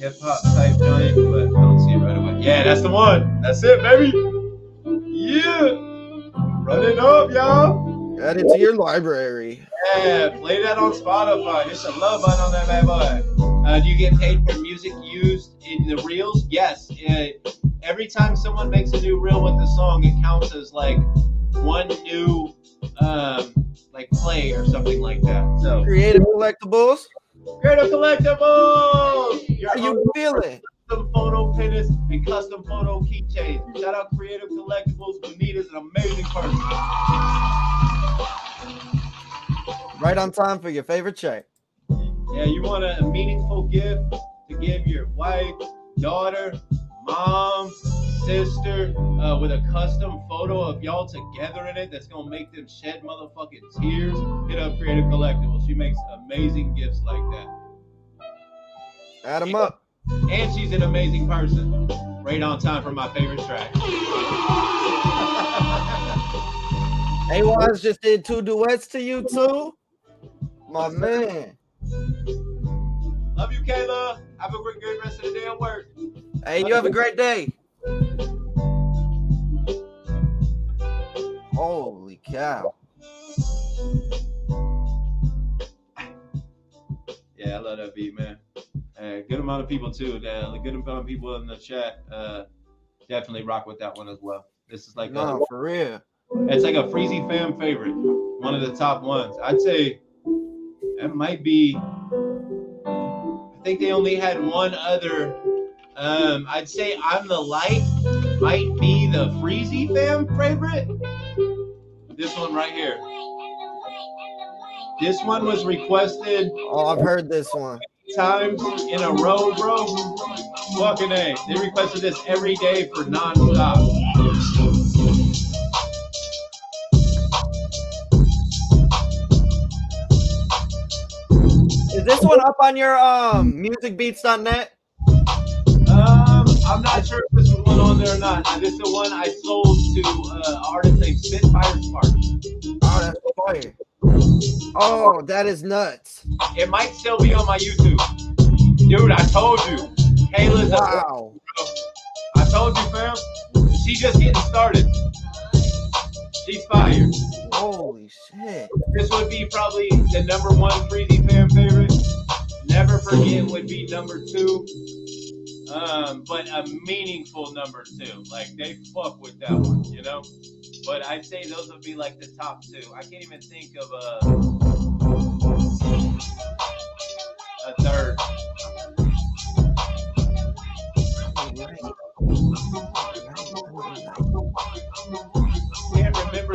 hip hop type joint, but I don't see it right away. Yeah, that's the one. That's it, baby. Yeah. Run it up, y'all. Add it to your library. Yeah, play that on Spotify. Hit the love button on that bad boy. Uh, do you get paid for music used in the reels? Yes. Uh, every time someone makes a new reel with the song, it counts as like one new um, like play or something like that. So Creative collectibles. creative collectibles. Your How you feeling? Custom photo pinners and custom photo keychains. Shout out Creative Collectibles. Bonita's an amazing person. Right on time for your favorite check. Yeah, you want a meaningful gift to give your wife, daughter, mom, sister, uh, with a custom photo of y'all together in it that's gonna make them shed motherfucking tears. Hit up Creative Collectibles. She makes amazing gifts like that. Add them up. And she's an amazing person. Right on time for my favorite track. hey, Wise just did two duets to you too. My man. Love you, Kayla. Have a great, good rest of the day at work. Hey, you have a great day. Holy cow. Yeah, I love that beat, man. Uh, good amount of people too. Uh, good amount of people in the chat. Uh, definitely rock with that one as well. This is like No, for real. it's like a Freezy fan favorite. One of the top ones. I'd say that might be. I think they only had one other. Um, I'd say I'm the light might be the Freezy fan favorite. This one right here. This one was requested Oh, I've heard this one. Times in a row, bro. Fucking A. They requested this every day for nonstop. Is this one up on your um musicbeats.net? Um, I'm not sure if this is one on there or not. This is the one I sold to uh, an artist named Spitfire Spark. Oh, that's fire. Oh, that is nuts. It might still be on my YouTube. Dude, I told you. Kayla's a Wow. I told you, fam. She's just getting started. She's fired. Holy shit. This would be probably the number one Freezy fan favorite. Never forget would be number two. Um, but a meaningful number two. Like they fuck with that one, you know? But I'd say those would be like the top two. I can't even think of a a third.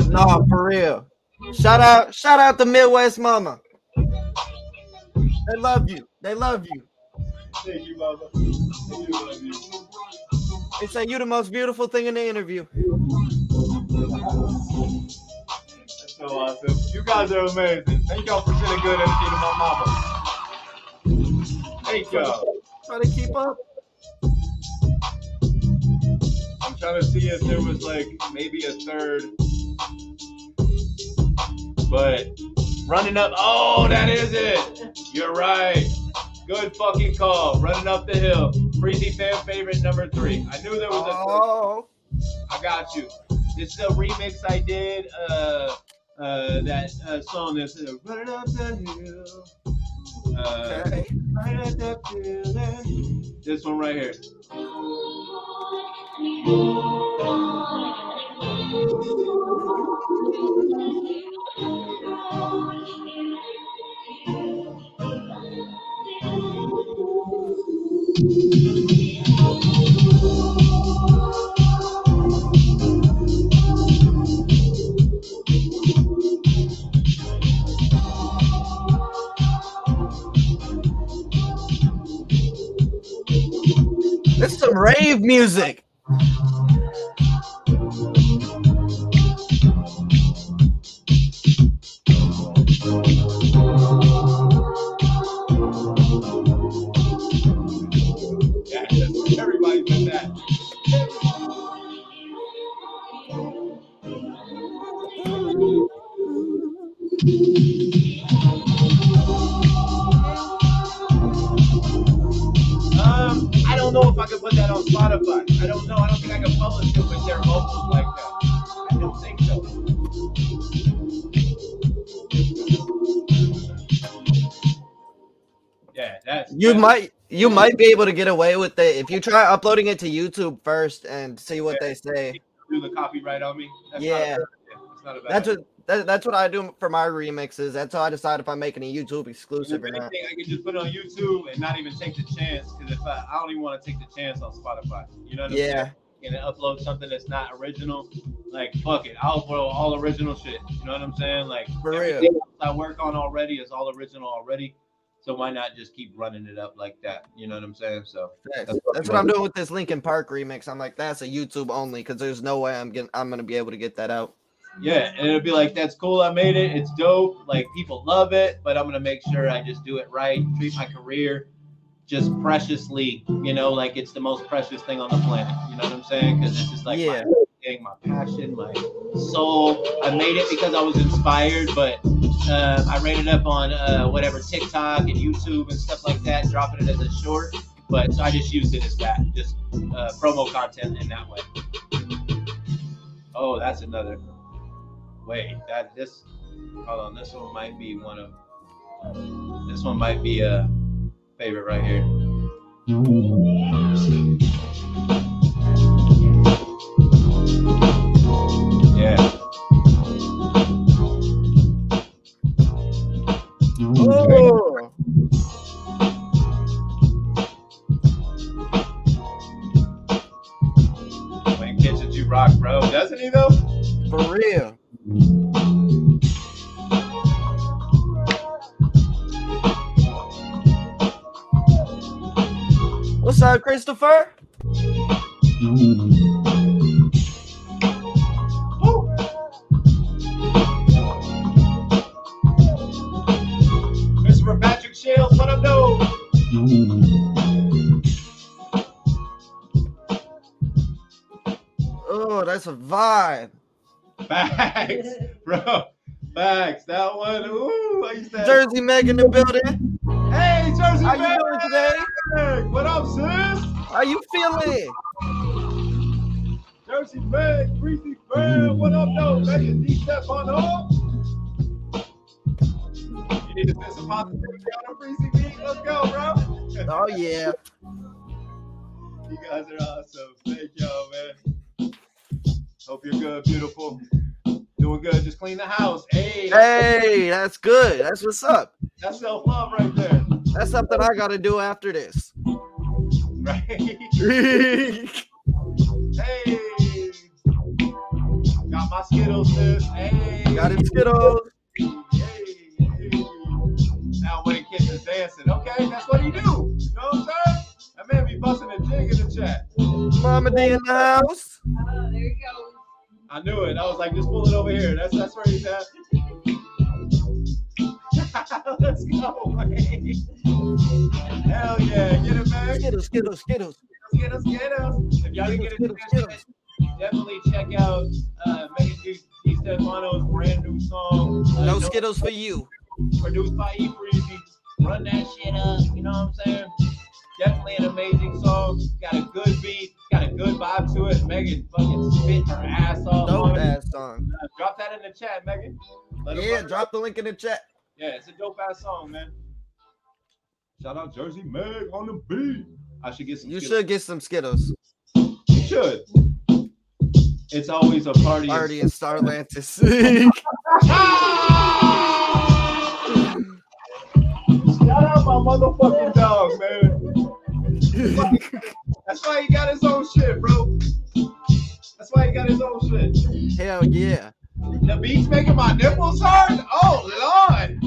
No, for real. Shout out, shout out to Midwest Mama. They love you. They love you. They say you the most beautiful thing in the interview. That's so awesome. You guys are amazing. Thank y'all for sending good energy to my mama. Thank y'all. Try to keep up. I'm trying to see if there was like maybe a third. But running up, oh, that is it. You're right. Good fucking call. Running up the hill. Freezy fan favorite number three. I knew there was a third. Oh, I got you. This is a remix I did. Uh, uh, that uh, song that's uh, running up the hill. Uh, okay. right at that feeling. This one right here. This is some rave music. On Spotify. I don't know. I don't think I can publish it with their vocals like that. I don't think so. Yeah, that's You that's- might you might be able to get away with it if you try uploading it to YouTube first and see what they say. do the copyright on me. That's Yeah. not a. It's not a bad That's idea. what that, that's what I do for my remixes. That's how I decide if I'm making a YouTube exclusive or not. anything, I can just put it on YouTube and not even take the chance because if I, I don't even want to take the chance on Spotify. You know what I'm Yeah. saying? And upload something that's not original, like fuck it, I'll upload all original shit. You know what I'm saying? Like For real. I work on already is all original already. So why not just keep running it up like that? You know what I'm saying? So That's, That's that's what I'm doing with this Linkin Park remix. I'm like, that's a YouTube only because there's no way I'm getting I'm gonna be able to get that out. Yeah, and it'll be like that's cool. I made it. It's dope. Like people love it, but I'm gonna make sure I just do it right. Treat my career just preciously. You know, like it's the most precious thing on the planet. You know what I'm saying? Because it's just like Yeah. my thing, my passion, my soul. I made it because I was inspired, but uh, I ran it up on uh, whatever TikTok and YouTube and stuff like that, dropping it as a short. But so I just used it as that, just uh, promo content in that way. Oh, that's another. Wait, that this. Hold on, this one might be one of. This one might be a favorite right here. Yeah. Oh, When Kitchen you rock, bro. Doesn't he though? for real. What's up, Christopher? Christopher Patrick Shields, what up, though? Oh, that's a vibe. Facts, bro. Facts. That one. Ooh, I used to. Jersey Meg in the building. Hey, Jersey How you doing today? What up, sis? How you feeling? Jersey man, Freezy fan. What up, though? Ready to D-step on up? You need to send some positivity on a Freezy beat. Let's go, bro. Oh yeah. You guys are awesome. Thank y'all, man. Hope you're good, beautiful. Doing good. Just clean the house. Hey, Hey, that's good. That's what's up. that's self love right there. That's something I gotta do after this. Right? yeah, hey. Got my Skittles, sis. Hey. Got it, Skittles. Hey, hey. Now when kids is dancing. Okay, that's what he do. You know what I'm saying? That man be busting a jig in the chat. Mama D in the house. Oh, there you go. I knew it. I was like, just pull it over here. That's that's where he's at. Let's go. Hell yeah. Get it, man. Skittles, Skittles, Skittles. Skittles, Skittles. If y'all can get a Skittles, chance, definitely check out uh, Megan Thee Stefano's brand new song. Uh, No Don't- Skittles for you. produced by E Freezy. Run that shit up, you know what I'm saying? Definitely an amazing song. Got a good beat, got a good vibe to it. Megan fucking spit her ass off. Dope on ass song. Uh, Drop that in the chat, Megan. Let Yeah, drop the link in the chat. Yeah, it's a dope ass song, man. Shout out Jersey Meg on the beat. I should get some. You Skittles. should get some Skittles. You should. It's always a party. in- Party in Starlantis. Shout out my motherfucking dog, man. That's why he got his own shit, bro. That's why he got his own shit. Hell yeah. The beats making my nipples hard. Oh lord.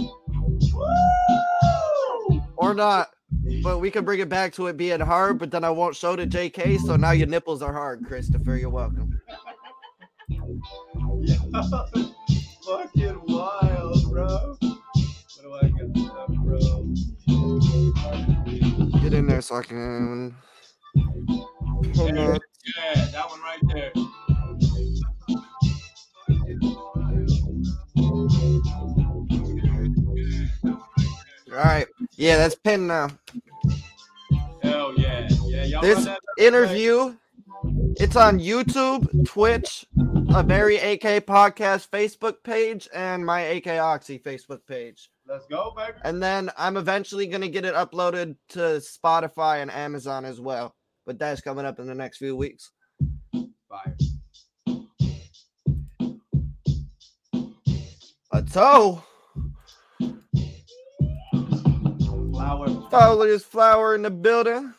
Woo! Or not. But we can bring it back to it being hard, but then I won't show to JK, so now your nipples are hard, Christopher. You're welcome. Yeah. Fucking wild, bro. What do I got left, bro? Get in there so I can. Hold Yeah, on. yeah, that one right there. All right. Yeah, that's pinned now. Hell yeah. Yeah, y'all This that interview, it's on YouTube, Twitch, a very AK podcast Facebook page, and my AK Oxy Facebook page. Let's go, baby. And then I'm eventually going to get it uploaded to Spotify and Amazon as well. But that's coming up in the next few weeks. Fire. A toe. Flower. Fowler's flower in the building.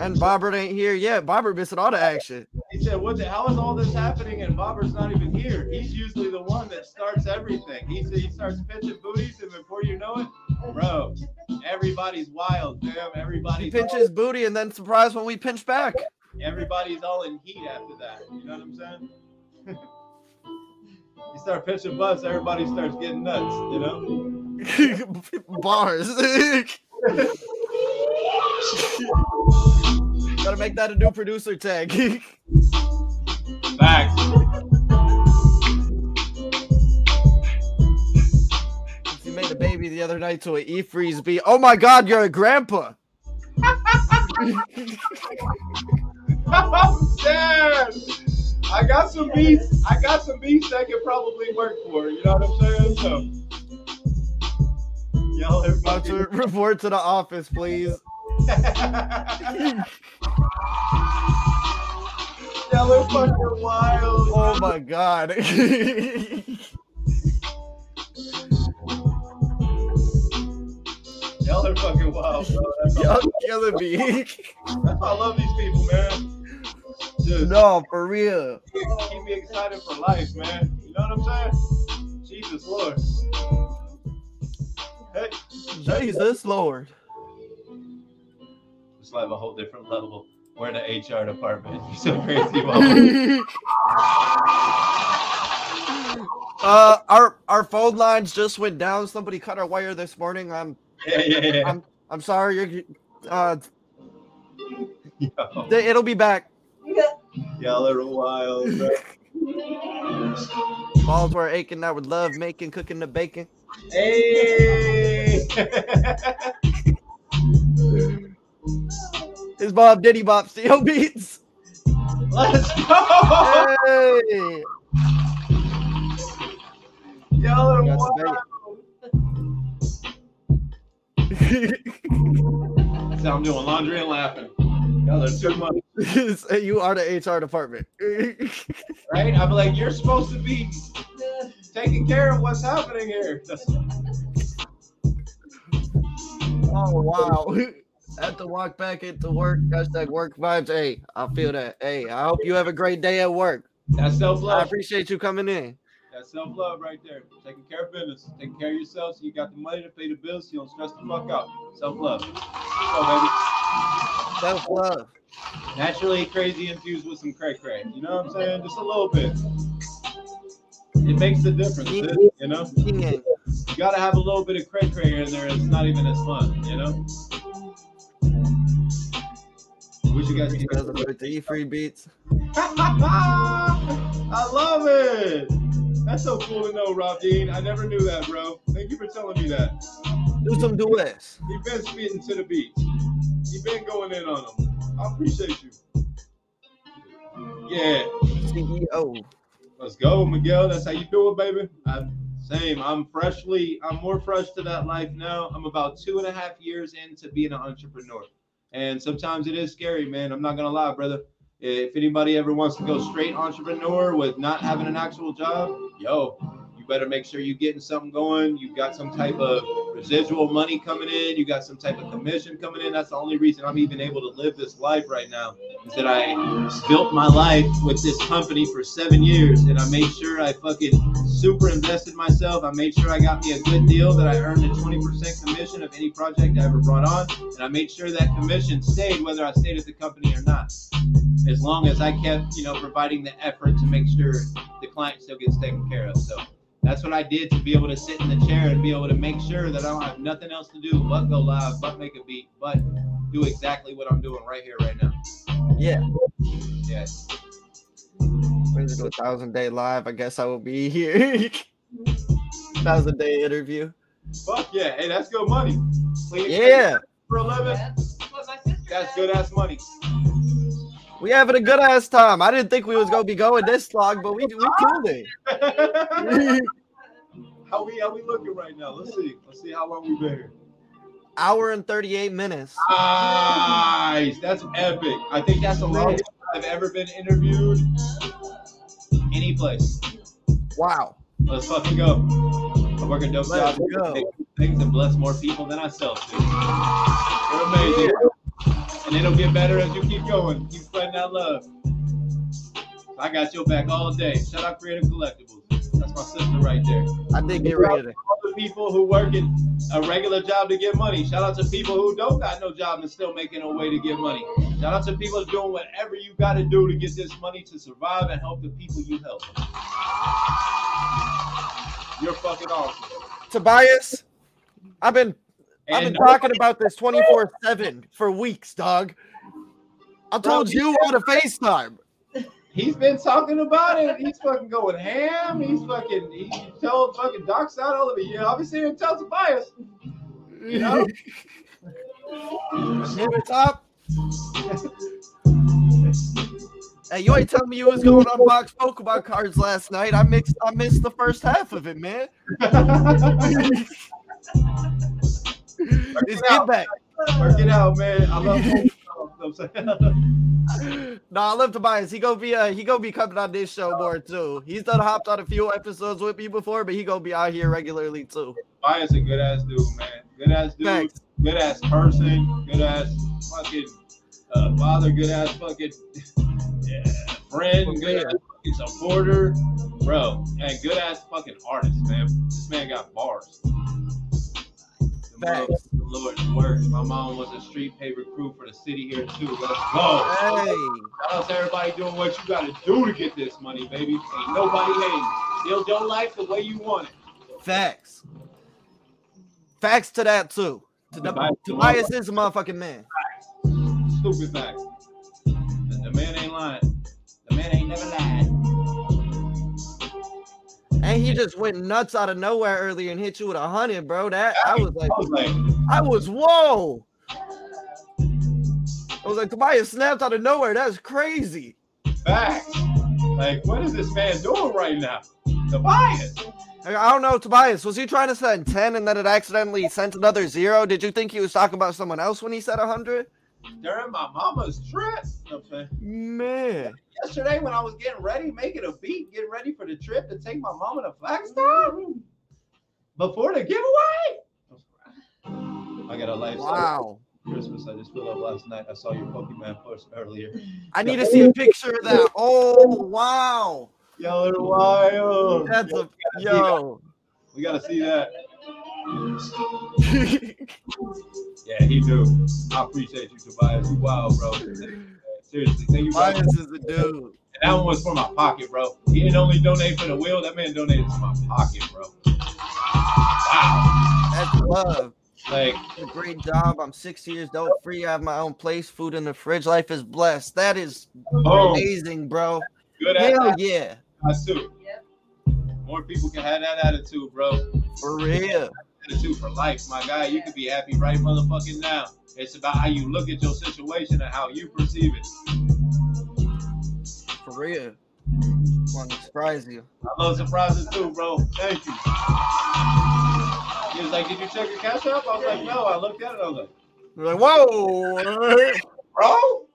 And Bobbert ain't here yet. Bobbert missing all the action. He said, "What the? How is all this happening?" And Bobber's not even here. He's usually the one that starts everything. He said he starts pitching booties, and before you know it, bro, everybody's wild, damn. He Everybody's pinches booty and then surprise when we pinch back. everybody's all in heat after that. You know what I'm saying? you start pitching butts, everybody starts getting nuts. You know? Bars. Gotta make that a new producer tag. Facts. you made a baby the other night to an E freeze beat. Oh my god, you're a grandpa. I'm. I got some beats. I got some beats that could probably work for. You know what I'm saying? So, y'all are About to report to the office, please. y'all are fucking wild. Oh my god. Y'all are fucking wild, bro. That's Y'all killing me. that's why I love these people, man. Just no, for real. keep me excited for life, man. You know what I'm saying? Jesus Lord. Hey, Jesus Lord. It's like a whole different level. We're in the HR department. You're so crazy. Uh, our our phone lines just went down. Somebody cut our wire this morning. I'm yeah, yeah, yeah. I'm I'm sorry. You're, uh, Yo, th- it'll be back. y'all are wild, bro. Balls were aching. I would love making, cooking the bacon. Hey! His Bob Diddy Bop Steel Beats. Let's go! Hey. Y'all are wild. So I'm doing laundry and laughing. Y'all are too much, you are the HR department. right? I'm like, you're supposed to be taking care of what's happening here. oh wow. Have to walk back into work. Hashtag work vibes. Hey, I feel that. Hey, I hope you have a great day at work. That's self love. I appreciate you coming in. That's self love right there. Taking care of business, taking care of yourself, so you got the money to pay the bills, so you don't stress the fuck out. Self love. So Self love. naturally crazy infused with some cray cray. You know what I'm saying? Just a little bit. It makes a difference, you know. You gotta have a little bit of cray cray in there. It's not even as fun, you know. What you guys think? 2013 free beats. I love it. That's so cool to know, Rob Dean. I never knew that, bro. Thank you for telling me that. Do some duets. You've been spitting to the beats. You've been going in on them. I appreciate you. Yeah, CEO. let's go, Miguel. That's how you do it, baby. I'm same. I'm freshly. I'm more fresh to that life now. I'm about two and a half years into being an entrepreneur, and sometimes it is scary, man. I'm not gonna lie, brother. If anybody ever wants to go straight entrepreneur with not having an actual job, yo, better make sure you're getting something going. You've got some type of residual money coming in. You got some type of commission coming in. That's the only reason I'm even able to live this life right now. Is that I built my life with this company for seven years, and I made sure I fucking super invested myself. I made sure I got me a good deal that I earned a 20% commission of any project I ever brought on, and I made sure that commission stayed whether I stayed at the company or not as long as I kept, you know, providing the effort to make sure the client still gets taken care of. So that's what I did to be able to sit in the chair and be able to make sure that I don't have nothing else to do but go live, but make a beat, but do exactly what I'm doing right here, right now. Yeah. Yeah. Brings it to a thousand day live. I guess I will be here. thousand day interview. Fuck yeah. Hey, that's good money. Clean Yeah. For 11, That's what my sister that's good ass money. We having a good ass time. I didn't think we was gonna be going this long, but we we killed it. how we how we looking right now? Let's see. Let's see how long we've been here. Hour and 38 minutes. Nice. That's epic. I think that's the longest I've ever been interviewed. Any place. Wow. Let's fucking go. I work a dope Let's job. go. Things and bless more people than I self do. You're amazing. And it'll get better as you keep going. Keep spreading that love. I got your back all day. Shout out Creative Collectibles. That's my sister right there. I did get rid of it. All the people who work in a regular job to get money. Shout out to people who don't got no job and still making a way to get money. Shout out to people doing whatever you got to do to get this money to survive and help the people you help. You're fucking awesome. Tobias, I've been I've been talking about this 24-7 for weeks, dog. I told Bro, you on a FaceTime. he's been talking about it. He's fucking going ham. He's fucking he told fucking Doc side all of it. Yeah, obviously didn't tell Tobias. You know? Hit the top. Hey, you ain't telling me you was going to unbox Pokemon cards last night. I mixed I missed the first half of it, man. It's get back. Work it out, man. I love you know what I'm saying? No, I love Tobias. He gonna be uh he gonna be coming on this show more too. He's done hopped on a few episodes with me before, but he gonna be out here regularly too. Tobias a good ass dude, man. Good ass dude. Thanks. Good ass person. Good ass fucking uh, father. Good ass fucking yeah, friend. Good ass fucking supporter, bro. And good ass fucking artist, man. This man got bars. Thanks. the Lord's work. My mom was a street pay recruit for the city here too. Let's go. Hey, Shout out to everybody doing what you got to do to get this money, baby. Ain't nobody hating. Build your life the way you want it. facts. Facts to that too. To the, Tobias- is a motherfucking man. Stupid facts. The, the man ain't lying. The man ain't never lied. And he mm-hmm. just went nuts out of nowhere earlier and hit you with a hundred, bro. That I was like, I was like, I was whoa. I was like, Tobias snapped out of nowhere. That's crazy. facts. Like, what is this man doing right now? Tobias. I I don't know, Tobias. Was he trying to send 10 and then it accidentally sent another zero? Did you think he was talking about someone else when he said 100? During my mama's trip. You know what I'm saying? Man. Yesterday when I was getting ready, making a beat, getting ready for the trip to take my mama to Flagstaff. Before the giveaway. I got a life. Wow. Christmas. I just filled up last night. I saw your Pokemon post earlier. I need to see a picture of that. Oh, wow. Yo, little wild. That's a yo. We gotta see that. Yeah, he do. I appreciate you, Tobias. You wild, bro. Seriously, thank you. Tobias is the dude. And that one was for my pocket, bro. He didn't only donate for the wheel, that man donated to my pocket, bro. Wow. That's love. Like, a great job. I'm six years dope free. I have my own place, food in the fridge. Life is blessed. That is boom. amazing, bro. Good Hell yeah. attitude. Yep. More people can have that attitude, bro. For real. Attitude for life, my guy. You can be happy right motherfucking now. It's about how you look at your situation and how you perceive it. For real. Want to surprise you. I love surprises too, bro. Thank you. He was like, "Did you check your cash app?" I was like, "No." I looked at it. I was like, You're like, whoa. "Bro."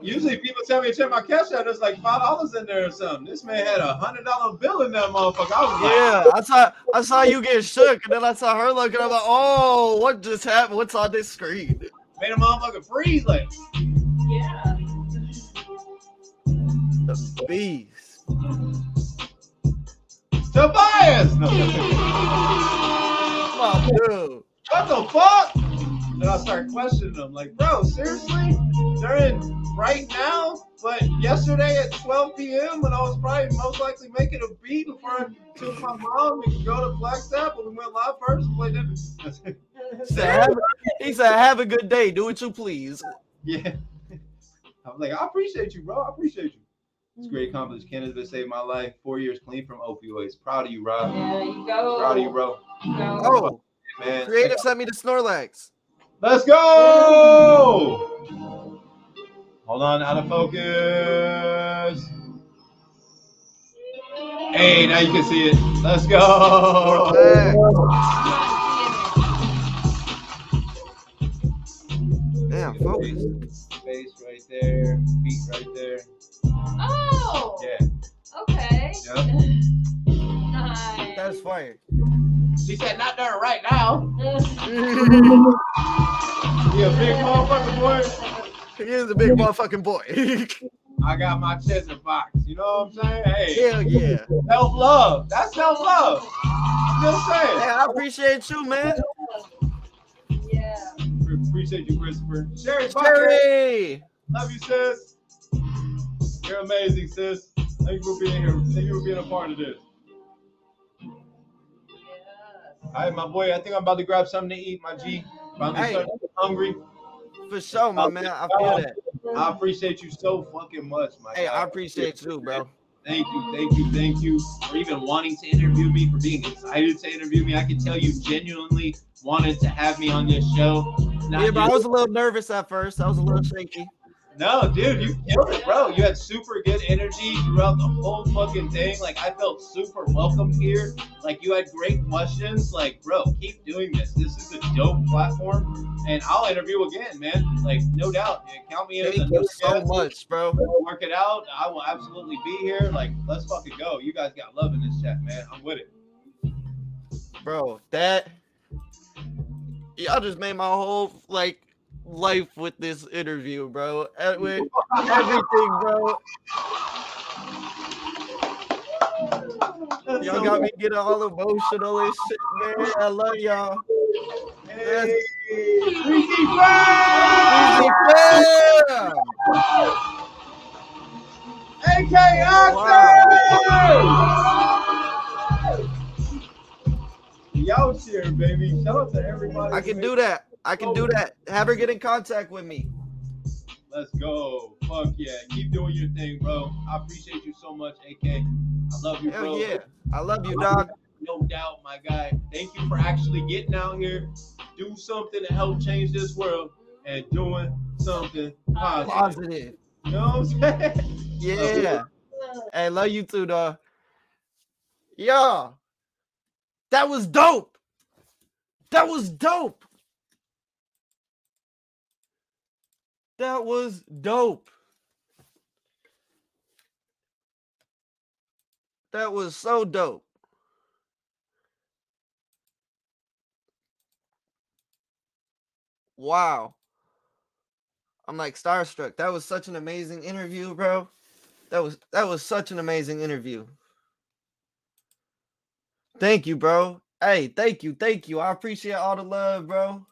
Usually people tell me to check my cash out. There's like five dollars in there or something. This man had a hundred dollar bill in that motherfucker. I was like, Yeah, I saw I saw you get shook, and then I saw her looking. I'm like, oh, what just happened? What's on this screen? made a motherfucker freeze. Like, Yeah. The beast. Tobias. No, Come on, dude. what the fuck? Then I start questioning them. Like, bro, seriously? They're in right now, but yesterday at 12 p.m. when I was probably most likely making a beat before I took my mom and go to Black when we went live first and played it. He said, have, a- he said, have a good day. Do what you please. yeah. I'm like, I appreciate you, bro. I appreciate you. It's great accomplishment. Cannabis saved my life. Four years clean from opioids. Proud of you, Rob. There you go. Proud of you, bro. Go. Oh, Man. creative sent me to Snorlax. Let's go! Hold on, out of focus. Hey, now you can see it. Let's go. Damn, focus. Face right there, feet right there. Oh. Yeah. Okay. Yep. nice. That's fire. She said, not there right now. he You a big motherfucker, boy. Is a big motherfucking boy. I got my chest in box. You know what I'm saying? Hey, Hell yeah. self love. That's self love. You know what I'm Hey, saying? I appreciate you, man. yeah. Appreciate you, Christopher. Sherry, bye, Jerry. Love you, sis. You're amazing, sis. Thank you for being here. Thank you for being a part of this. Yes. All right, my boy. I think I'm about to grab something to eat, my G. Finally Hey. starting to get hungry. For sure, my man. I feel that. I appreciate you so fucking much, my Hey. I appreciate you, bro. Thank you, thank you, thank you for even wanting to interview me, for being excited to interview me. I can tell you genuinely wanted to have me on this show. Not Yeah, but I was a little nervous at first. I was a little shaky. No, dude, you killed it, bro. You had super good energy throughout the whole fucking thing. Like, I felt super welcome here. Like, you had great questions. Like, bro, keep doing this. This is a dope platform, and I'll interview again, man. Like, no doubt. Yeah, count me in. Thank you so much, bro. Work it out. I will absolutely be here. Like, let's fucking go. You guys got love in this chat, man. I'm with it. Bro, that y'all just made my whole like life with this interview, bro. With everything, bro. Y'all got me getting all emotional and shit, man. I love y'all. Breezy Easy Fam! AK! Yo, cheer, baby. Shout out to everybody. I can do that. I can do that. Have her get in contact with me. Let's go. Fuck yeah. Keep doing your thing, bro. I appreciate you so much, AK. I love you, bro. Hell yeah. I love you, dog. No doubt, my guy. Thank you for actually getting out here, do something to help change this world, and doing something positive. Positive. You know what I'm saying? Yeah. Hey, love you too, dog. Yeah. That was dope. That was dope. That was dope. That was so dope. Wow. I'm like starstruck. That was such an amazing interview, bro. That was that was such an amazing interview. Thank you, bro. Hey, thank you, thank you. I appreciate all the love, bro.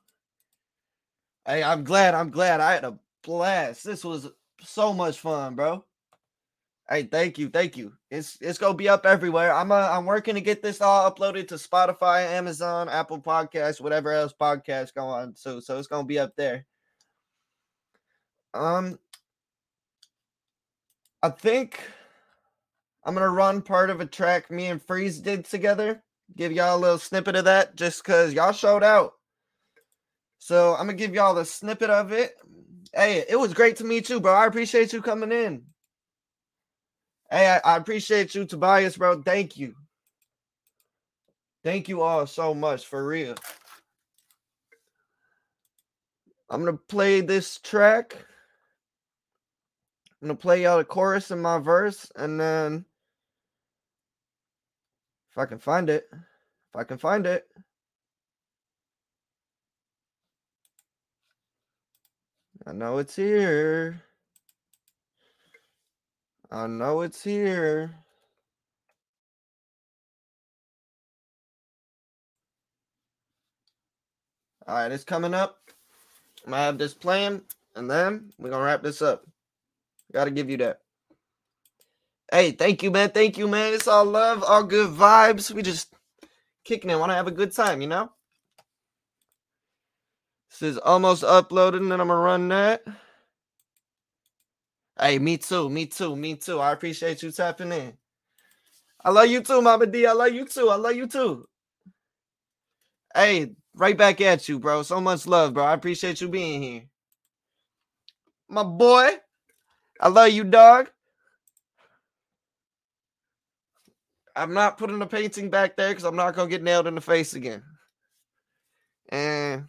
Hey, I'm glad. I'm glad. I had a blast. This was so much fun, bro. Hey, thank you, thank you. It's it's gonna be up everywhere. I'm uh, I'm working to get this all uploaded to Spotify, Amazon, Apple Podcasts, whatever else podcasts go on. So so it's gonna be up there. Um, I think I'm gonna run part of a track me and Freeze did together. Give y'all a little snippet of that, just cause y'all showed out. So I'm gonna give y'all the snippet of it. Hey, it was great to meet you, bro. I appreciate you coming in. Hey, I, I appreciate you, Tobias, bro. Thank you. Thank you all so much for real. I'm gonna play this track. I'm gonna play y'all the chorus in my verse, and then if I can find it, if I can find it. I know it's here. I know it's here. All right, it's coming up. I'm gonna have this playing, and then we're gonna wrap this up. Gotta give you that. Hey, thank you, man. Thank you, man. It's all love, all good vibes. We just kicking it. Want to have a good time, you know? This is almost uploaded, and then I'm gonna run that. Hey, me too, me too, me too. I appreciate you tapping in. I love you too, Mama D. I love you too. I love you too. Hey, right back at you, bro. So much love, bro. I appreciate you being here. My boy. I love you, dog. I'm not putting the painting back there because I'm not gonna get nailed in the face again. And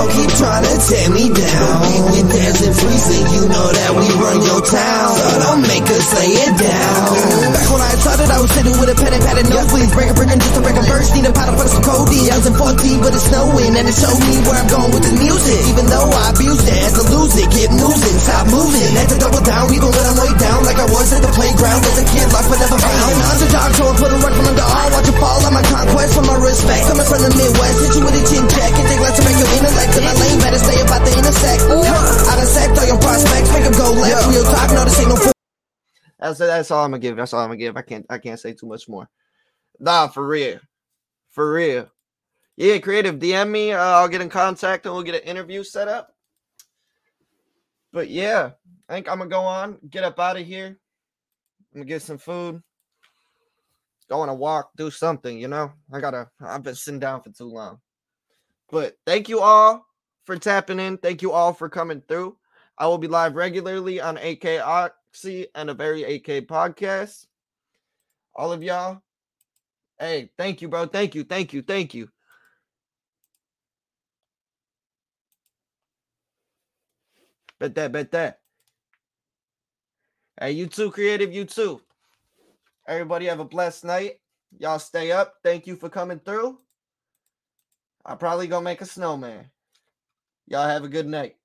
So keep trying to tear me down. We dancing freezing, you know that we run your town. So don't make us lay it down. Back when I started, I was sitting with a pen and pad and nosebleeds. Breaking, breaking just to break a burst. Need a powder for some codeine. I was in 14, but it's snowing. And it showed me where I'm going with the music. Even though I abused it, had to lose it. Keep losing, stop moving. Had to double down, even when I'm way down. Like I was at the playground. Was a kid, lost but never found. An underdog, so I put a rug from under all. Watch it fall on my conquest for my respect. Coming from the Midwest, hit you with a chin. And take less to make your intellect. To my lane, better stay about the intersect. Huh. Out of sect, all your prospects. Make them go left. Real talk, no, this ain't no fool. That's that's all I'm gonna give. That's all I'm gonna give. I can't I can't say too much more. Nah, for real, for real. Yeah, creative. DM me. Uh, I'll get in contact and we'll get an interview set up. But yeah, I think I'm gonna go on, get up out of here. I'm gonna get some food, go on a walk, do something. You know, I gotta. I've been sitting down for too long. But thank you all for tapping in. Thank you all for coming through. I will be live regularly on AK Oxy and a very AK podcast. All of y'all, hey, thank you, bro. Thank you, thank you, thank you. Bet that, bet that. Hey, you too, creative, you too. Everybody have a blessed night. Y'all stay up. Thank you for coming through. I'll probably go make a snowman. Y'all have a good night.